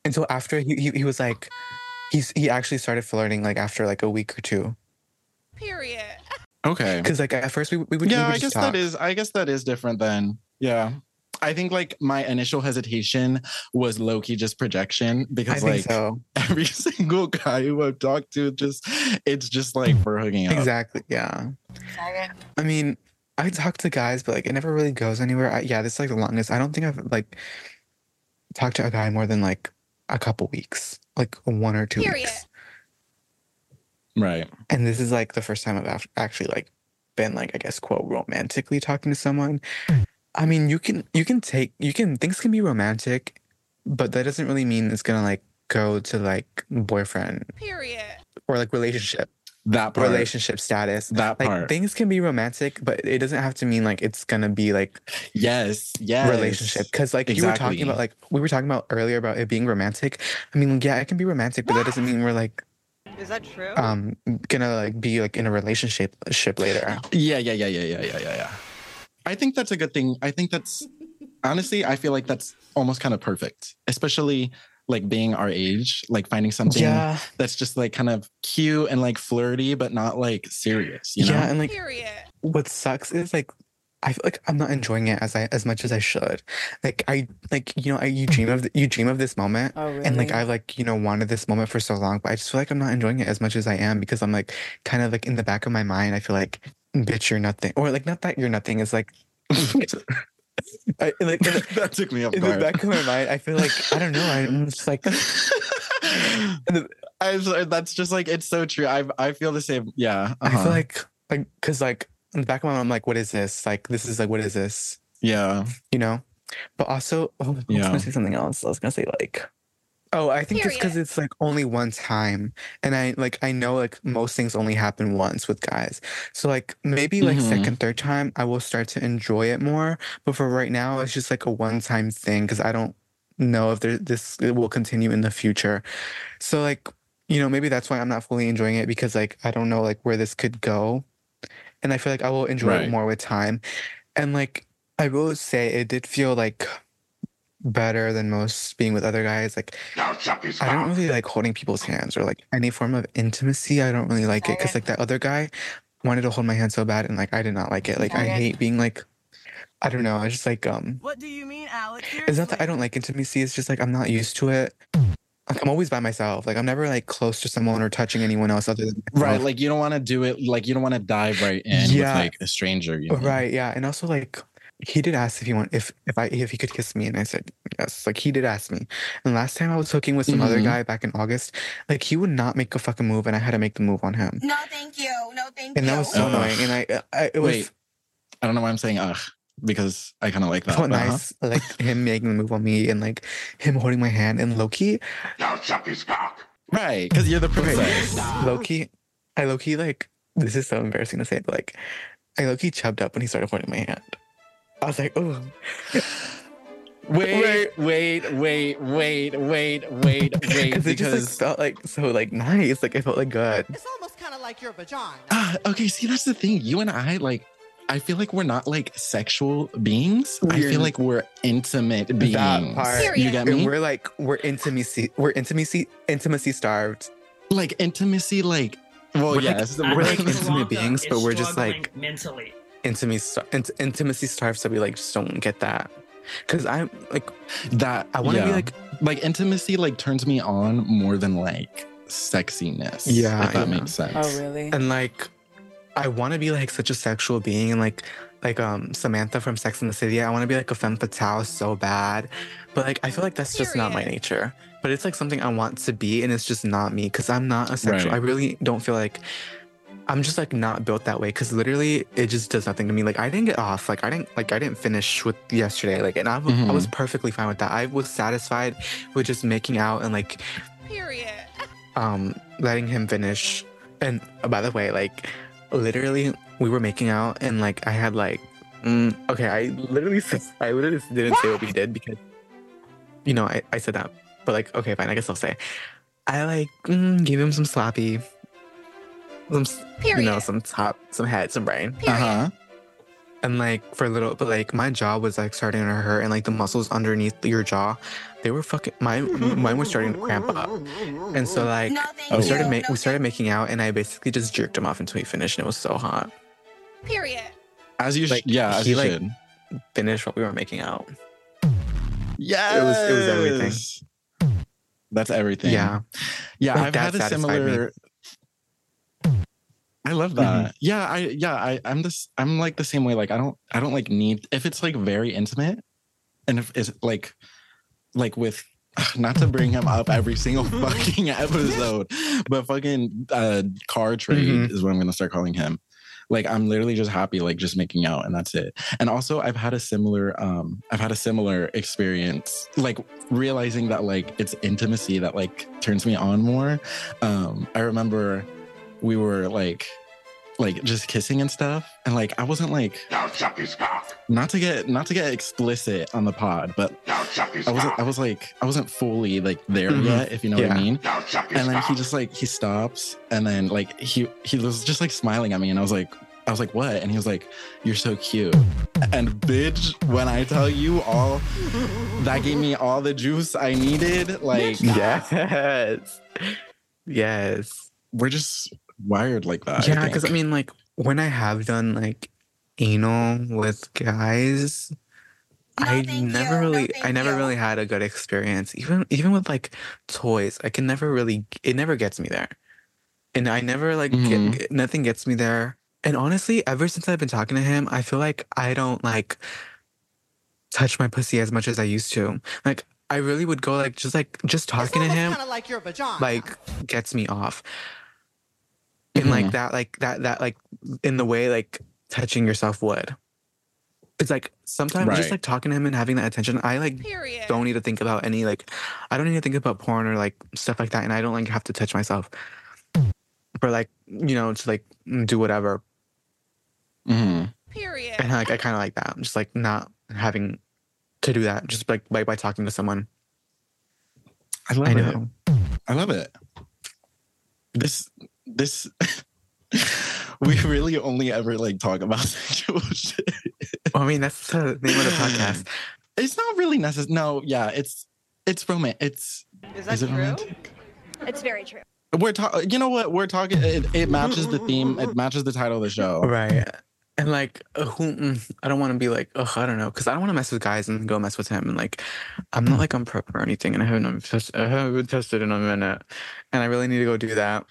S3: and so after he he, he was like, he's he actually started flirting like after like a week or two.
S4: Period.
S1: Okay.
S3: Because like at first we we would, we
S1: yeah
S3: would
S1: i guess
S3: talk.
S1: that is i guess that is different then yeah i think like my initial hesitation was low-key just projection because
S3: think
S1: like
S3: so.
S1: every single guy who i've talked to just it's just like we're hooking up
S3: Exactly. Yeah. I mean, I talk to guys, but like it never really goes anywhere. I, yeah, this is like the longest. I don't think I've like talked to a guy more than like a couple weeks, like one or two
S4: Period.
S3: weeks.
S1: right
S3: And this is like the first time I've actually like been like I guess quote romantically talking to someone. I mean, you can you can take you can things can be romantic, but that doesn't really mean it's gonna like go to like boyfriend.
S4: Period.
S3: Or like relationship.
S1: That part.
S3: relationship status.
S1: That
S3: like,
S1: part.
S3: Things can be romantic, but it doesn't have to mean like it's gonna be like
S1: yes, yes
S3: relationship. Because like exactly. you were talking about, like we were talking about earlier about it being romantic. I mean, yeah, it can be romantic, but that doesn't mean we're like
S8: is that true?
S3: Um, gonna like be like in a relationship ship later.
S1: Yeah, yeah, yeah, yeah, yeah, yeah, yeah i think that's a good thing i think that's honestly i feel like that's almost kind of perfect especially like being our age like finding something
S3: Yeah,
S1: that's just like kind of cute and like flirty but not like serious you know
S3: yeah, and like
S4: Period.
S3: what sucks is like I feel like I'm not enjoying it as I as much as I should. Like I like you know I you dream of the, you dream of this moment
S8: oh, really?
S3: and like I like you know wanted this moment for so long, but I just feel like I'm not enjoying it as much as I am because I'm like kind of like in the back of my mind I feel like bitch you're nothing or like not that you're nothing It's like I, like the,
S1: that took me off
S3: in the back of my mind I feel like I don't know I'm just like
S1: I, that's just like it's so true. I I feel the same. Yeah,
S3: I
S1: uh-huh.
S3: feel like like because like in the back of my mind I'm like what is this like this is like what is this
S1: yeah,
S3: you know but also oh, I was
S1: Yeah.
S3: gonna say something else I was gonna say like oh I think it's because it's like only one time and I like I know like most things only happen once with guys so like maybe like
S1: Mhm.
S3: second third time I will start to enjoy it more but for right now it's just like a one time thing because I don't know if there this it will continue in the future so like you know maybe that's why I'm not fully enjoying it because like I don't know like where this could go and I feel like I will enjoy
S1: Right.
S3: it more with time and like I will say it did feel like better than most being with other guys. Like
S2: Now suck his
S3: I don't really like holding people's hands or like any form of intimacy. I don't really like it because like that other guy wanted to hold my hand so bad and like I did not like it. Like I hate being like I don't know. I just like um
S8: What do you mean, Alex?
S3: it's not that I don't like intimacy. It's just like I'm not used to it. Like I'm always by myself. Like I'm never like close to someone or touching anyone else other than
S1: right. Like you don't want to do it. Like you don't want to dive right in
S3: Yeah.
S1: with like a stranger. You know?
S3: Right, yeah. And also like he did ask if he want if if I if he could kiss me and I said yes. Like he did ask me. And last time I was hooking with some other
S1: Mhm.
S3: guy back in August, like he would not make a fucking move and I had to make the move on him.
S6: No, thank you. No, thank
S3: And
S6: you.
S3: And that was so
S1: Ugh.
S3: annoying. And I, I it was
S1: Wait, I don't know why I'm saying ugh because I kind of like that.
S3: felt
S1: but, uh-huh.
S3: nice, like him making the move on me and like him holding my hand and Loki.
S2: Now suck his cock.
S1: Right, because you're the princess.
S3: Low key, I low key like this is so embarrassing to say, but like I low key chubbed up when he started holding my hand. I was like, oh,
S1: Wait, wait, wait, wait, wait, wait, wait,
S3: because it just like felt like so like nice. Like I felt like good.
S5: It's almost kind of like your vagina.
S1: Ah, okay, see that's the thing. You and I like I feel like we're not like sexual beings. I feel like we're intimate beings.
S3: That part.
S1: You get me?
S3: And we're like we're intimacy we're intimacy intimacy starved.
S1: like intimacy, like well,
S3: We're
S1: yes.
S7: I
S3: we're like intimate beings, but we're just, like-
S7: mentally.
S3: Intimacy star- intimacy starved, so we like just don't get that. Cause I'm like
S1: that
S3: I want to
S1: yeah.
S3: be like
S1: like intimacy like turns me on more than like sexiness.
S3: Yeah,
S1: if that
S3: yeah.
S1: makes sense.
S8: Oh, really?
S3: and like I want to be like such a sexual being and like like um Samantha from Sex and the City. I want to be like a femme fatale so bad, but like I feel like that's just not my nature. But it's like something I want to be, and it's just not me because I'm not a sexual.
S1: Right.
S3: I really don't feel like I'm just like not built that way because literally it just does nothing to me. Like I didn't get off. Like I didn't like I didn't finish with yesterday. Like and I, w- I was perfectly fine with that. I was satisfied with just making out and like
S4: Period.
S3: um letting him finish and uh, by the way like literally we were making out and like i had like mm, okay i literally i literally didn't say what we did because you know I, I said that but like okay fine i guess i'll say i like mm, gave him some sloppy some
S4: Period.
S3: you know some top some head some brain
S1: Uh-huh.
S3: and like for a little but like my jaw was like starting to hurt and like the muscles underneath your jaw they were fucking my mine was starting to cramp up and so like
S6: No,
S3: we started ma-
S6: no,
S3: we started making out, and I basically just jerked him off until he finished, and it was so hot.
S4: Period.
S1: As you
S3: Like,
S1: should yeah, as
S3: he,
S1: you
S3: like,
S1: should.
S3: Finished while we were making out.
S1: Yeah.
S3: it was- it was everything.
S1: That's everything.
S3: Yeah,
S1: Yeah,
S3: Like,
S1: I've had a
S3: similar me.
S1: I love that. Yeah, I yeah, I I'm this I'm like the same way. Like I don't I don't like need if it's like very intimate and if it's like like with not to bring him up every single fucking episode, but fucking uh car trade
S3: Mhm.
S1: is what I'm gonna start calling him. Like I'm literally just happy, like just making out, and that's it. And also, I've had a similar, um, I've had a similar experience, like realizing that like it's intimacy that like turns me on more. Um, I remember we were like, like just kissing and stuff, and like I wasn't like
S2: Now suck his cock.
S1: not to get not to get explicit on the pod, but
S2: Now suck his
S1: I wasn't I was like I wasn't fully like there
S3: Mhm.
S1: yet, if you know what I
S3: Yeah.
S1: mean
S2: Now suck his
S1: and then he just like he stops and then like he he was just like smiling at me and i was like i was like what and he was like you're so cute and bitch when i tell you all that gave me all the juice i needed like
S3: yes, yes.
S1: we're just wired like that
S3: yeah, because I,
S1: think.
S3: mean, like when I have done like anal with guys,
S6: No,
S3: I never
S6: you.
S3: Really,
S6: thank
S3: I never
S6: you.
S3: really had a good experience. Even even with like toys, I can never really. It never gets me there, and I never like
S1: Mhm.
S3: get, nothing gets me there. And honestly, ever since I've been talking to him, I feel like I don't like touch my pussy as much as I used to. Like I really would go like just like just talking to him
S5: kind of like your vagina.
S3: like gets me off. And
S1: Mhm.
S3: like that, like that, that, like in the way like touching yourself would. It's like sometimes
S1: Right.
S3: just like talking to him and having that attention, I like
S4: Period.
S3: don't need to think about any like I don't need to think about porn or like stuff like that. And I don't like have to touch myself. For like, you know, to like do whatever.
S1: Mhm.
S4: Period.
S3: And like I kinda like that. Just like not having to do that. Just like by, by talking to someone.
S1: i love
S3: I
S1: it i love it this this we really only ever like talk about sexual shit
S3: I mean that's the name of the podcast.
S1: it's not really necessary no yeah it's it's romantic it's
S8: Is that
S1: is it
S8: true?
S1: romantic
S10: It's very true.
S1: We're talking. You know what? We're talking. It, it matches the theme. It matches the title of the show.
S3: Right. And like, uh, who, mm, I don't want to be like, oh, I don't know, because I don't want to mess with guys and go mess with him. And like, I'm not like on PrEP or anything, and I haven't test- I haven't tested in a minute, and I really need to go do that.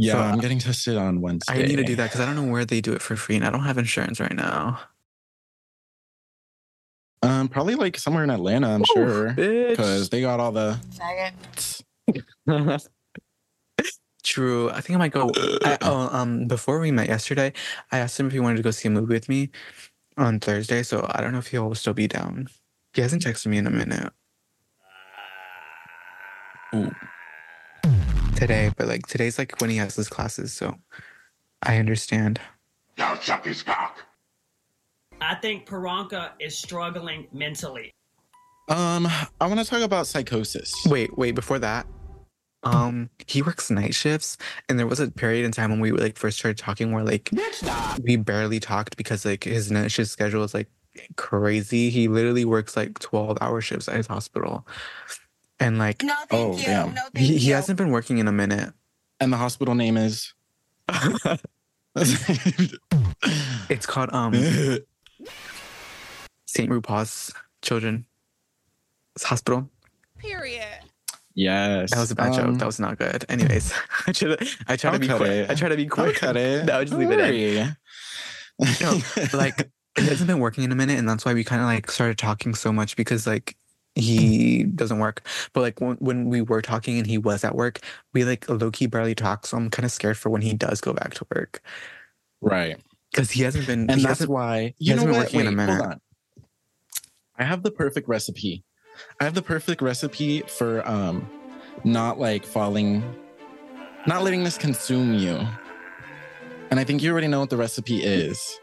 S1: Yeah,
S3: So,
S1: I'm getting tested on Wednesday.
S3: I need to do that because I don't know where they do it for free, and I don't have insurance right now.
S1: Um, probably like somewhere in Atlanta. I'm sure because they got all the.
S3: True. I think I might go. I, oh, um, before we met yesterday, I asked him if he wanted to go see a movie with me on Thursday. So I don't know if he'll still be down. He hasn't texted me in a minute.
S1: Ooh.
S3: Today, but like today's like when he has his classes, so I understand.
S2: Now suck his cock.
S7: I think Paranka is struggling mentally.
S1: Um, I want to talk about psychosis.
S3: Wait, wait, before that. Um, he works night shifts, and there was a period in time when we like first started talking where like we barely talked because like his night shift schedule is like crazy. He literally works like twelve hour shifts at his hospital, and like
S6: No, thank
S1: Oh,
S6: you.
S1: damn.
S6: No, thank
S3: he,
S6: you.
S3: he hasn't been working in a minute.
S1: And the hospital name is.
S3: It's called um St. RuPaul's Children's Hospital.
S4: Period.
S1: yes.
S3: That was a bad
S1: um,
S3: joke. That was not good. Anyways, I try to I try
S1: I'll
S3: to be
S1: cut
S3: quick.
S1: it.
S3: I try to be
S1: I'll
S3: quick.
S1: cut it.
S3: No, just
S1: Don't
S3: leave it in.
S1: worry.
S3: No, like he hasn't been working in a minute, and that's why we kind of like started talking so much because like he doesn't work. But like when, when we were talking and he was at work, we like low key barely talk. So I'm kind of scared for when he does go back to work
S1: right.
S3: because he hasn't been.
S1: And that's why
S3: he
S1: you know
S3: hasn't been
S1: what?
S3: working in a
S1: Wait, hold
S3: minute.
S1: on. I have the perfect recipe. I have the perfect recipe for um not like falling not letting this consume you. And I think you already know what the recipe is.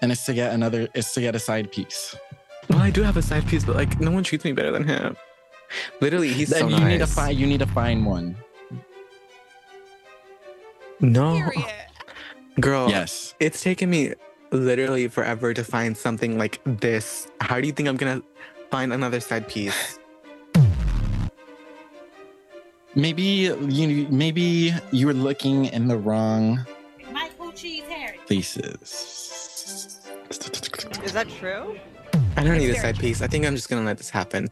S1: And it's to get another it's to get a side piece.
S3: Well, I do have a side piece, but like no one treats me better than him. Literally, he's
S1: Then
S3: so
S1: you
S3: nice.
S1: need to find you need to find one.
S3: no,
S4: Period.
S3: girl.
S1: Yes.
S3: It's taken me literally forever to find something like this. How do you think I'm gonna find another side piece?
S1: Maybe you maybe you were looking in the wrong
S8: Michael Cheese Harry.
S1: places.
S8: Is that true?
S3: I don't need a
S8: Very
S3: side piece. I think I'm just gonna let this happen.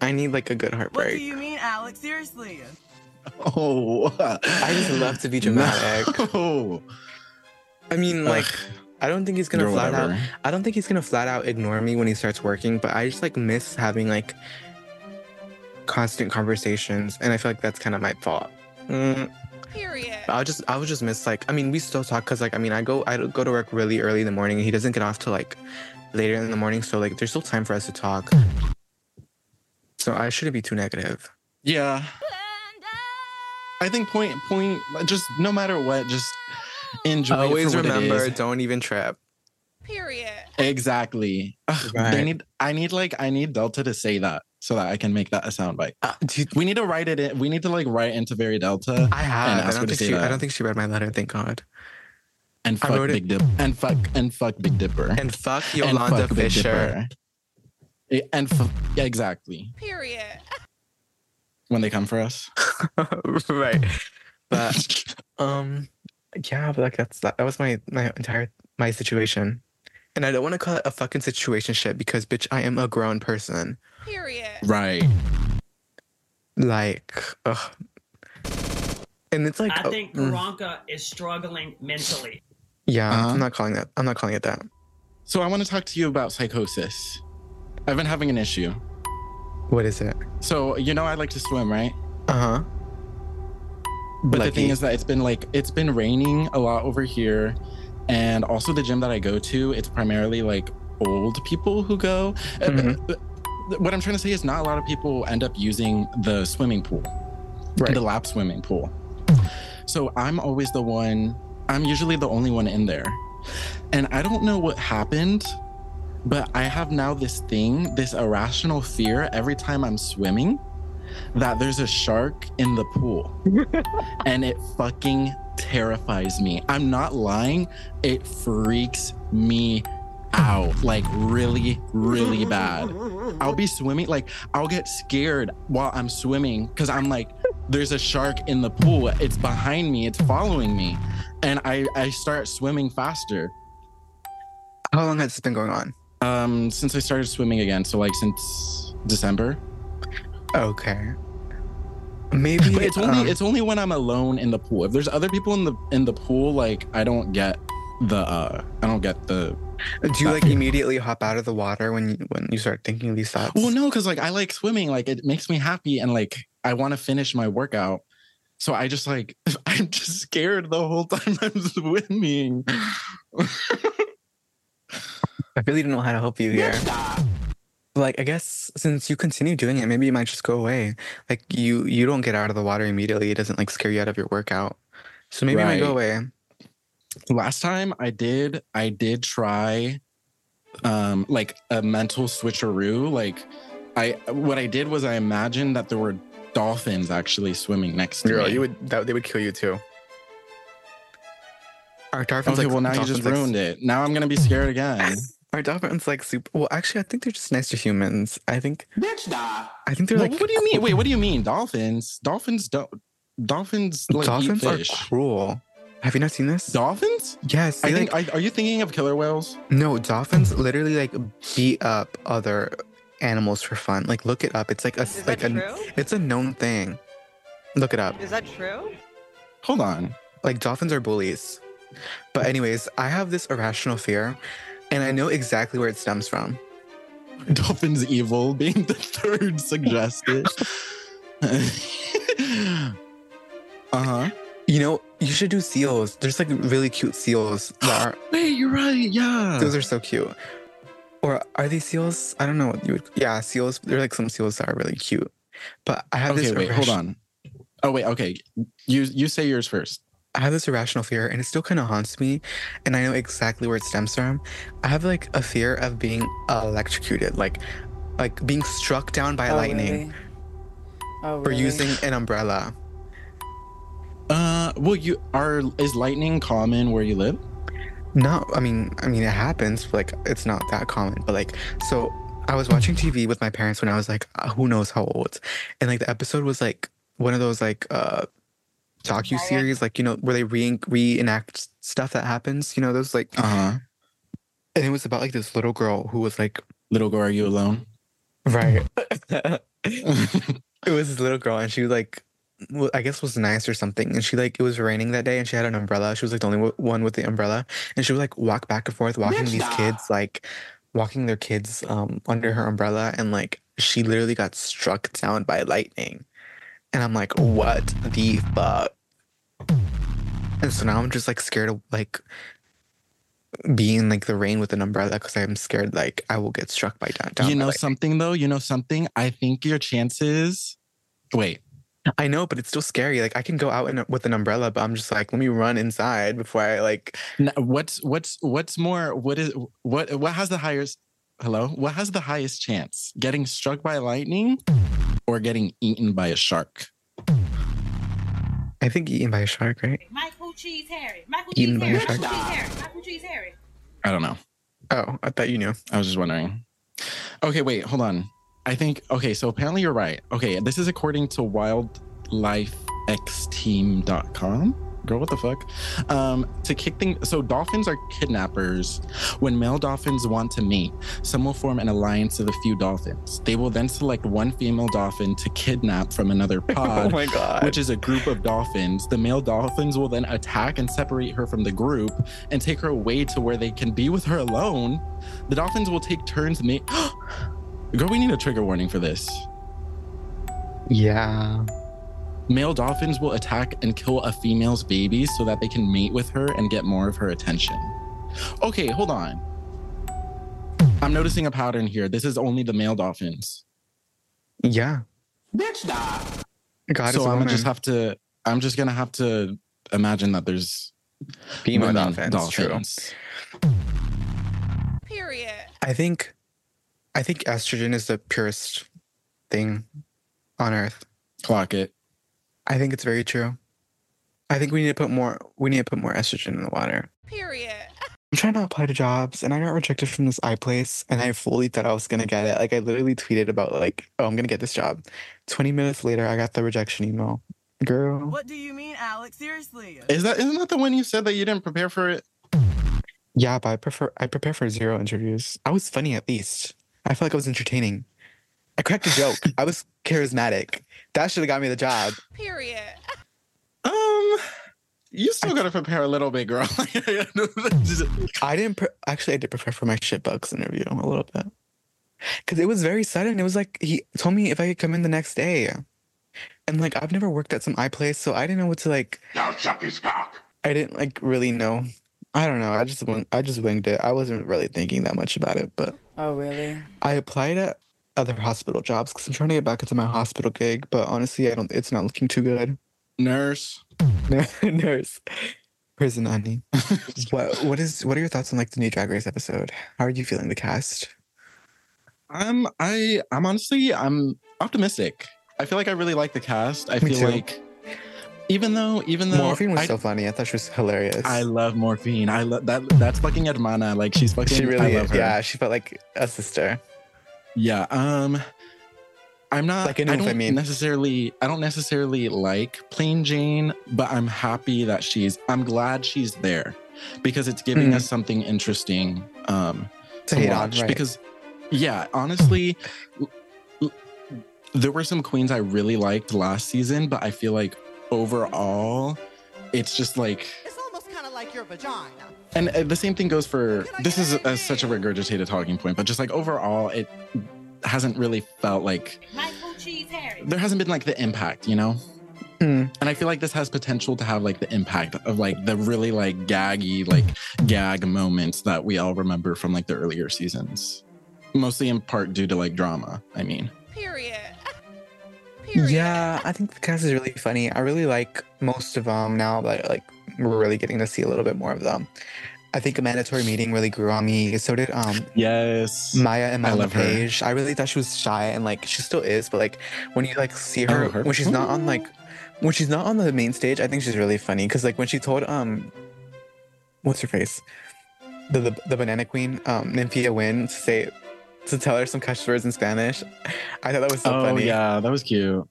S3: I need like a good heartbreak.
S8: What do you mean, Alex? Seriously?
S1: Oh,
S3: I just love to be dramatic.
S1: No.
S3: I mean, like,
S1: Ugh,
S3: I don't think he's gonna
S1: you're
S3: flat out. I don't think he's gonna flat out ignore me when he starts working. But I just like miss having like constant conversations, and I feel like that's kind of my fault. Mm,
S4: Period.
S3: I'll just I would just miss like I mean we still talk because like I mean I go I go to work really early in the morning and he doesn't get off till like later in the morning so like there's still time for us to talk. So I shouldn't be too negative.
S1: Yeah. I think point point just no matter what, just enjoy. it
S3: Always
S1: for what it
S3: remember, don't even trip.
S4: Period.
S1: exactly. Ugh,
S3: Right.
S1: They need. I need like I need Delta to say that so that I can make that a soundbite.
S3: Uh, you-
S1: We need to write it in. We need to like write into very Delta
S3: I have.
S1: And
S3: I
S1: ask her
S3: don't think
S1: say
S3: she. I don't think she read my letter. Thank God.
S1: And fuck Big Dip and fuck and fuck Big Dipper
S3: And fuck
S1: And
S3: Yolanda
S1: fuck
S3: Fisher.
S1: And fu- yeah, exactly
S4: Period.
S1: when they come for us.
S3: right. But um, yeah, but like that's that, that was my my entire my situation, and I don't want to call it a fucking situation shit because bitch, I am a grown person.
S4: Period.
S1: right.
S3: Like, ugh. and it's like,
S7: I
S3: oh,
S7: think
S3: mm,
S7: is struggling mentally.
S3: Yeah,
S1: Uh-huh.
S3: I'm not calling that. I'm not calling it that.
S1: So I want to talk to you about psychosis. I've been having an issue.
S3: What is it?
S1: So you know I like to swim, right?
S3: Uh huh.
S1: But the thing is that it's been like it's been raining a lot over here, and also the gym that I go to, it's primarily like old people who go. Uh,
S3: Mhm.
S1: uh, What I'm trying to say is not a lot of people end up using the swimming pool,
S3: Right.
S1: the lap swimming pool. So I'm always the one. I'm usually the only one in there, and I don't know what happened. But I have now this thing, this irrational fear every time I'm swimming that there's a shark in the pool and it fucking terrifies me. I'm not lying. It freaks me out like really, really bad. I'll be swimming, like, I'll get scared while I'm swimming because I'm like, there's a shark in the pool. It's behind me, it's following me. And I, I start swimming faster.
S3: How long has this been going on?
S1: Um, since I started swimming again, so like since December.
S3: Okay. Maybe
S1: But it's only
S3: um,
S1: it's only when I'm alone in the pool. If there's other people in the in the pool, like I don't get the uh I don't get the
S3: Do you like immediately hop out of the water when you when you start thinking these thoughts?
S1: well no because like I like swimming like it makes me happy and like I want to finish my workout. So I just like I'm just scared the whole time I'm swimming.
S3: I really don't know how to help you here. like I guess since you continue doing it, maybe it might just go away. Like you you don't get out of the water immediately. It doesn't like scare you out of your workout. So maybe it might go away.
S1: last time I did, I did try um like a mental switcheroo. Like I what I did was I imagined that there were dolphins actually swimming next to
S3: Girl,
S1: me.
S3: you would that they would kill you too. Our dolphins
S1: okay,
S3: like
S1: well now you just
S3: like,
S1: ruined it. Now I'm gonna be scared again.
S3: Our dolphins like super. Well, actually, I think they're just nice to humans. I think. I think they're
S1: Well,
S3: like.
S1: what do you mean? Wait, what do you mean? Dolphins? Dolphins don't dolphins like
S3: dolphins
S1: eat
S3: are cruel. Have you not seen this?
S1: Dolphins?
S3: yes.
S1: I
S3: they,
S1: think
S3: like,
S1: I, are you thinking of killer whales?
S3: no, dolphins literally like beat up other animals for fun. Like, look it up. It's like a
S8: Is
S3: like
S8: that
S3: a
S8: true?
S3: it's a known thing. Look it up.
S8: Is that true?
S1: Hold on.
S3: Like dolphins are bullies. But anyways, I have this irrational fear, and I know exactly where it stems from.
S1: Dolphins evil being the third suggested. uh-huh.
S3: You know, you should do seals. There's like really cute seals that are
S1: Wait, you're right. Yeah.
S3: Those are so cute. Or are they seals? I don't know what you would. Yeah, seals. There are like some seals that are really cute. But I have
S1: okay,
S3: this.
S1: wait, hold on. Oh wait, okay. You you say yours first.
S3: I have this irrational fear, and it still kind of haunts me. And I know exactly where it stems from. I have like a fear of being uh, electrocuted, like like being struck down by lightning
S8: Oh,
S3: or using an umbrella.
S1: Uh, well, you are. Is lightning common where you live?
S3: No, I mean, I mean, it happens. Like, it's not that common. But like, so I was watching TV with my parents when I was like, uh, who knows how old, and like the episode was like one of those like uh docu series, like you know, where they re- reenact stuff that happens. You know, those like,
S1: Uh huh.
S3: and it was about like this little girl who was like,
S1: Little girl, are you alone?
S3: right. it was this little girl, and she was like. Well, I guess was nice or something, and she like it was raining that day, and she had an umbrella. She was like the only w- one with the umbrella, and she would like walk back and forth, walking these kids like walking their kids um under her umbrella, and like she literally got struck down by lightning, and I'm like, what the fuck? And so now I'm just like scared of like being in, like the rain with an umbrella because I'm scared like I will get struck by down. down
S1: you know something though. You know something. I think your chances. Wait.
S3: I know, but it's still scary. Like I can go out in a, with an umbrella, but I'm just like, let me run inside before I like.
S1: n- What's what's what's more? What is what? What has the highest? Hello. What has the highest chance? Getting struck by lightning, or getting eaten by a shark?
S3: I think eaten by a shark, right?
S8: Michael Cheese Harry. Michael
S3: Eaten
S8: Cheese Harry.
S3: shark.
S8: Michael Cheese Harry. Michael Cheese Harry.
S1: I don't know.
S3: Oh, I thought you knew.
S1: I was just wondering. Okay, wait, hold on. I think okay, so apparently you're right. Okay, this is according to wildlifexteam.com. Girl, what the fuck? Um, to kick things so dolphins are kidnappers. When male dolphins want to mate, some will form an alliance of a few dolphins. They will then select one female dolphin to kidnap from another pod.
S3: oh my god.
S1: which is a group of dolphins. The male dolphins will then attack and separate her from the group and take her away to where they can be with her alone. The dolphins will take turns mate. Girl, we need a trigger warning for this.
S3: yeah.
S1: Male dolphins will attack and kill a female's babies so that they can mate with her and get more of her attention. Okay, hold on. I'm noticing a pattern here. This is only the male dolphins.
S3: Yeah. God is
S1: so
S3: a
S1: I'm gonna just have to. I'm just gonna have to imagine that there's
S3: female
S1: women
S3: dolphins. True.
S1: dolphins.
S4: Period.
S3: I think, I think estrogen is the purest thing on earth.
S1: Clock it.
S3: I think it's very true. I think we need to put more. We need to put more estrogen in the water.
S4: Period.
S3: I'm trying to apply to jobs, and I got rejected from this iPlace, and I fully thought I was gonna get it. Like I literally tweeted about like, oh, I'm gonna get this job. Twenty minutes later, I got the rejection email. Girl,
S8: What do you mean, Alex? Seriously?
S1: Is that isn't that the one you said that you didn't prepare for it?
S3: yeah, but I prefer I prepare for zero interviews. I was funny at least. I felt like I was entertaining. I cracked a joke. I was charismatic. That should have got me the job.
S4: Period.
S1: Um, you still gotta prepare a little bit, girl.
S3: I didn't pre- actually. I did prepare for my shitbugs interview a little bit because it was very sudden. It was like he told me if I could come in the next day, and like I've never worked at some eye place, so I didn't know what to like.
S2: Now suck his cock.
S3: I didn't like really know. I don't know. I just wing- I just winged it. I wasn't really thinking that much about it, but
S8: Oh, really?
S3: I applied at other hospital jobs because I'm trying to get back into my hospital gig, but honestly, I don't. It's not looking too good.
S1: Nurse.
S3: Nurse, prison honey. what what is what are your thoughts on like the new Drag Race episode? How are you feeling the cast?
S1: I'm I I'm honestly I'm optimistic. I feel like I really like the cast. I
S3: Me
S1: feel
S3: too.
S1: like even though even though
S3: Morphine was
S1: I,
S3: so funny. I thought she was hilarious.
S1: I love morphine. I love that that's fucking hermana. Like she's fucking
S3: she really
S1: I love
S3: is.
S1: her.
S3: Yeah, she felt like a sister.
S1: Yeah. Um I'm not
S3: Like, I know
S1: I don't
S3: mean.
S1: necessarily I don't necessarily like Plane Jane, but I'm happy that she's I'm glad she's there because it's giving
S3: Mm.
S1: us something interesting um
S3: To
S1: to
S3: hate on,
S1: watch
S3: right.
S1: because yeah, honestly there were some queens I really liked last season, but I feel like overall it's just like
S5: It's almost kind of like your vagina.
S1: and uh, the same thing goes for this is a, such a regurgitated talking point, but just like overall it hasn't really felt like
S8: Nice blue cheese, Harry.
S1: there hasn't been like the impact, you know?
S3: Mm.
S1: And I feel like this has potential to have like the impact of like the really like gaggy, like gag moments that we all remember from like the earlier seasons. Mostly in part due to like drama, I mean.
S4: Period. Period.
S3: Yeah, I think the cast is really funny. I really like most of them now that like we're really getting to see a little bit more of them. I think Amanda Tori Meating really grew on me. So did um
S1: Yes.
S3: Maya and
S1: I
S3: Mama
S1: love her.
S3: Page. I really thought she was shy and like she still is, but like when you like see her,
S1: Oh, her?
S3: when she's not on like when she's not on the main stage, I think she's really funny because like when she told um what's her face the the, the banana queen um Nymphia Wind to say to tell her some cuss words in Spanish, I thought that was so
S1: oh
S3: funny.
S1: yeah, that was cute.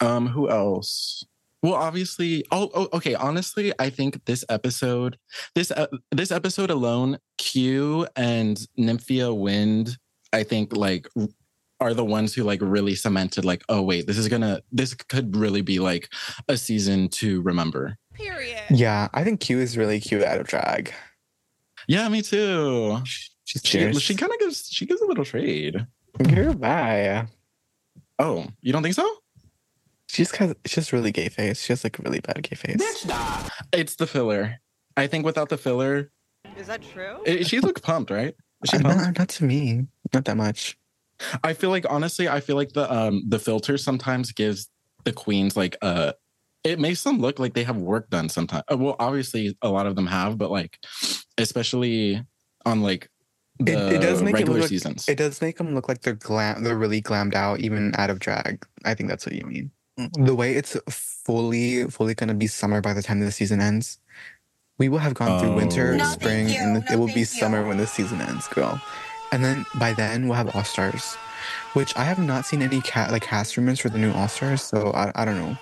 S1: Um, who else? Well, obviously. Oh, oh, okay. Honestly, I think this episode, this uh, this episode alone, Q and Nymphia Wind, I think like are the ones who like really cemented like, oh wait, this is gonna, this could really be like a season to remember.
S4: Period.
S3: Yeah, I think Q is really cute out of drag.
S1: Yeah, me too.
S3: She's
S1: She, she kind of gives she gives a little trade.
S3: Goodbye.
S1: Oh, you don't think so?
S3: She just has she's really gay face. She has like a really bad gay face.
S1: It's the filler. I think without the filler,
S5: Is that true?
S1: it, she looked pumped, right? Is she
S3: Uh,
S1: pumped?
S3: not, not to me. Not that much.
S1: I feel like honestly, I feel like the um the filter sometimes gives the queens like uh it makes them look like they have work done sometimes. Uh, Well, obviously a lot of them have, but like especially on like the
S3: It, it does make it look
S1: seasons.
S3: It does make them look like they're glam. They're really glammed out, even out of drag. I think that's what you mean. The way it's fully, fully gonna be summer by the time the season ends. We will have gone through winter,
S1: Oh. No,
S3: spring,
S6: you.
S3: and
S6: No,
S3: it will be
S6: you.
S3: summer when the season ends, girl. And then by then we'll have All Stars, which I have not seen any cat like cast rumors for the new All Stars. So I, I don't know.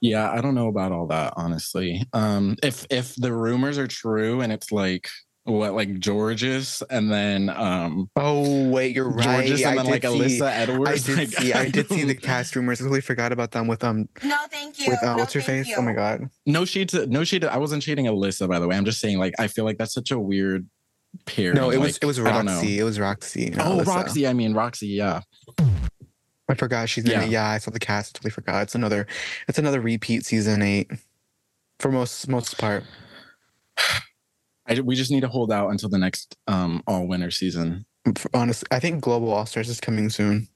S1: yeah, I don't know about all that, honestly. Um if if the rumors are true and it's like what like Jorgeous and then um
S3: Oh wait, you're right.
S1: Jorgeous and
S3: I
S1: then like
S3: see-
S1: Alyssa Edwards.
S3: I did
S1: like,
S3: see. I did see the cast rumors. I totally forgot about them with um
S6: No, thank you.
S3: with uh,
S6: no,
S3: what's her
S6: thank
S3: face?
S6: You.
S3: Oh my god.
S1: No shade to no shade. To, I wasn't shading Alyssa, by the way. I'm just saying, like, I feel like that's such a weird pair.
S3: No, it was
S1: like,
S3: it was
S1: I don't know.
S3: Roxy. It was Roxy. not
S1: Oh,
S3: Alyssa.
S1: Roxy. I mean Roxy. Yeah.
S3: I forgot she's in
S1: Yeah.
S3: it. Yeah, I saw the cast. I Totally forgot. It's another. It's another repeat season eight. For most most part.
S1: I, we just need to hold out until the next um all winter season.
S3: For honest, I think Global All Stars is coming soon.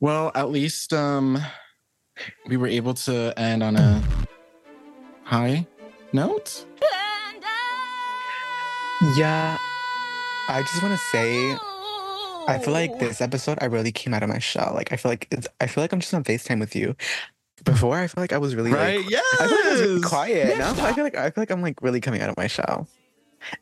S1: Well, at least um we were able to end on a high note.
S3: Yeah, I just want to say, I feel like this episode I really came out of my shell. Like I feel like it's. I feel like I'm just on Facetime with you. Before I feel like I was really like,
S1: Yeah.
S3: I feel like I was really quiet. Now I feel like I feel like I'm like really coming out of my shell.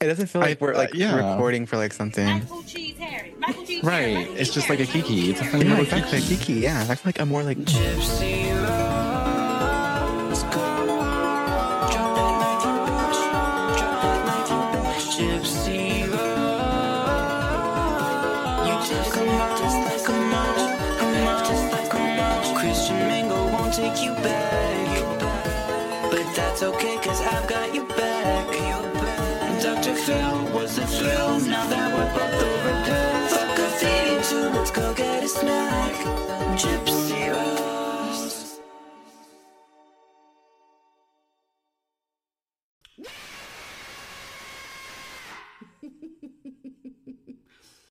S3: It doesn't feel
S1: I-
S3: like we're
S1: uh,
S3: like
S1: yeah.
S3: recording for like something.
S8: Nice cheese, Harry. Nice blue cheese, Harry.
S1: Right. It's
S8: cheese,
S1: just like a kiki. It's a
S8: Nice
S1: funny
S3: Yeah,
S8: cheese,
S1: little
S3: exactly.
S1: kiki.
S3: Kiki. Yeah, I feel like I'm more like.
S9: Gypsy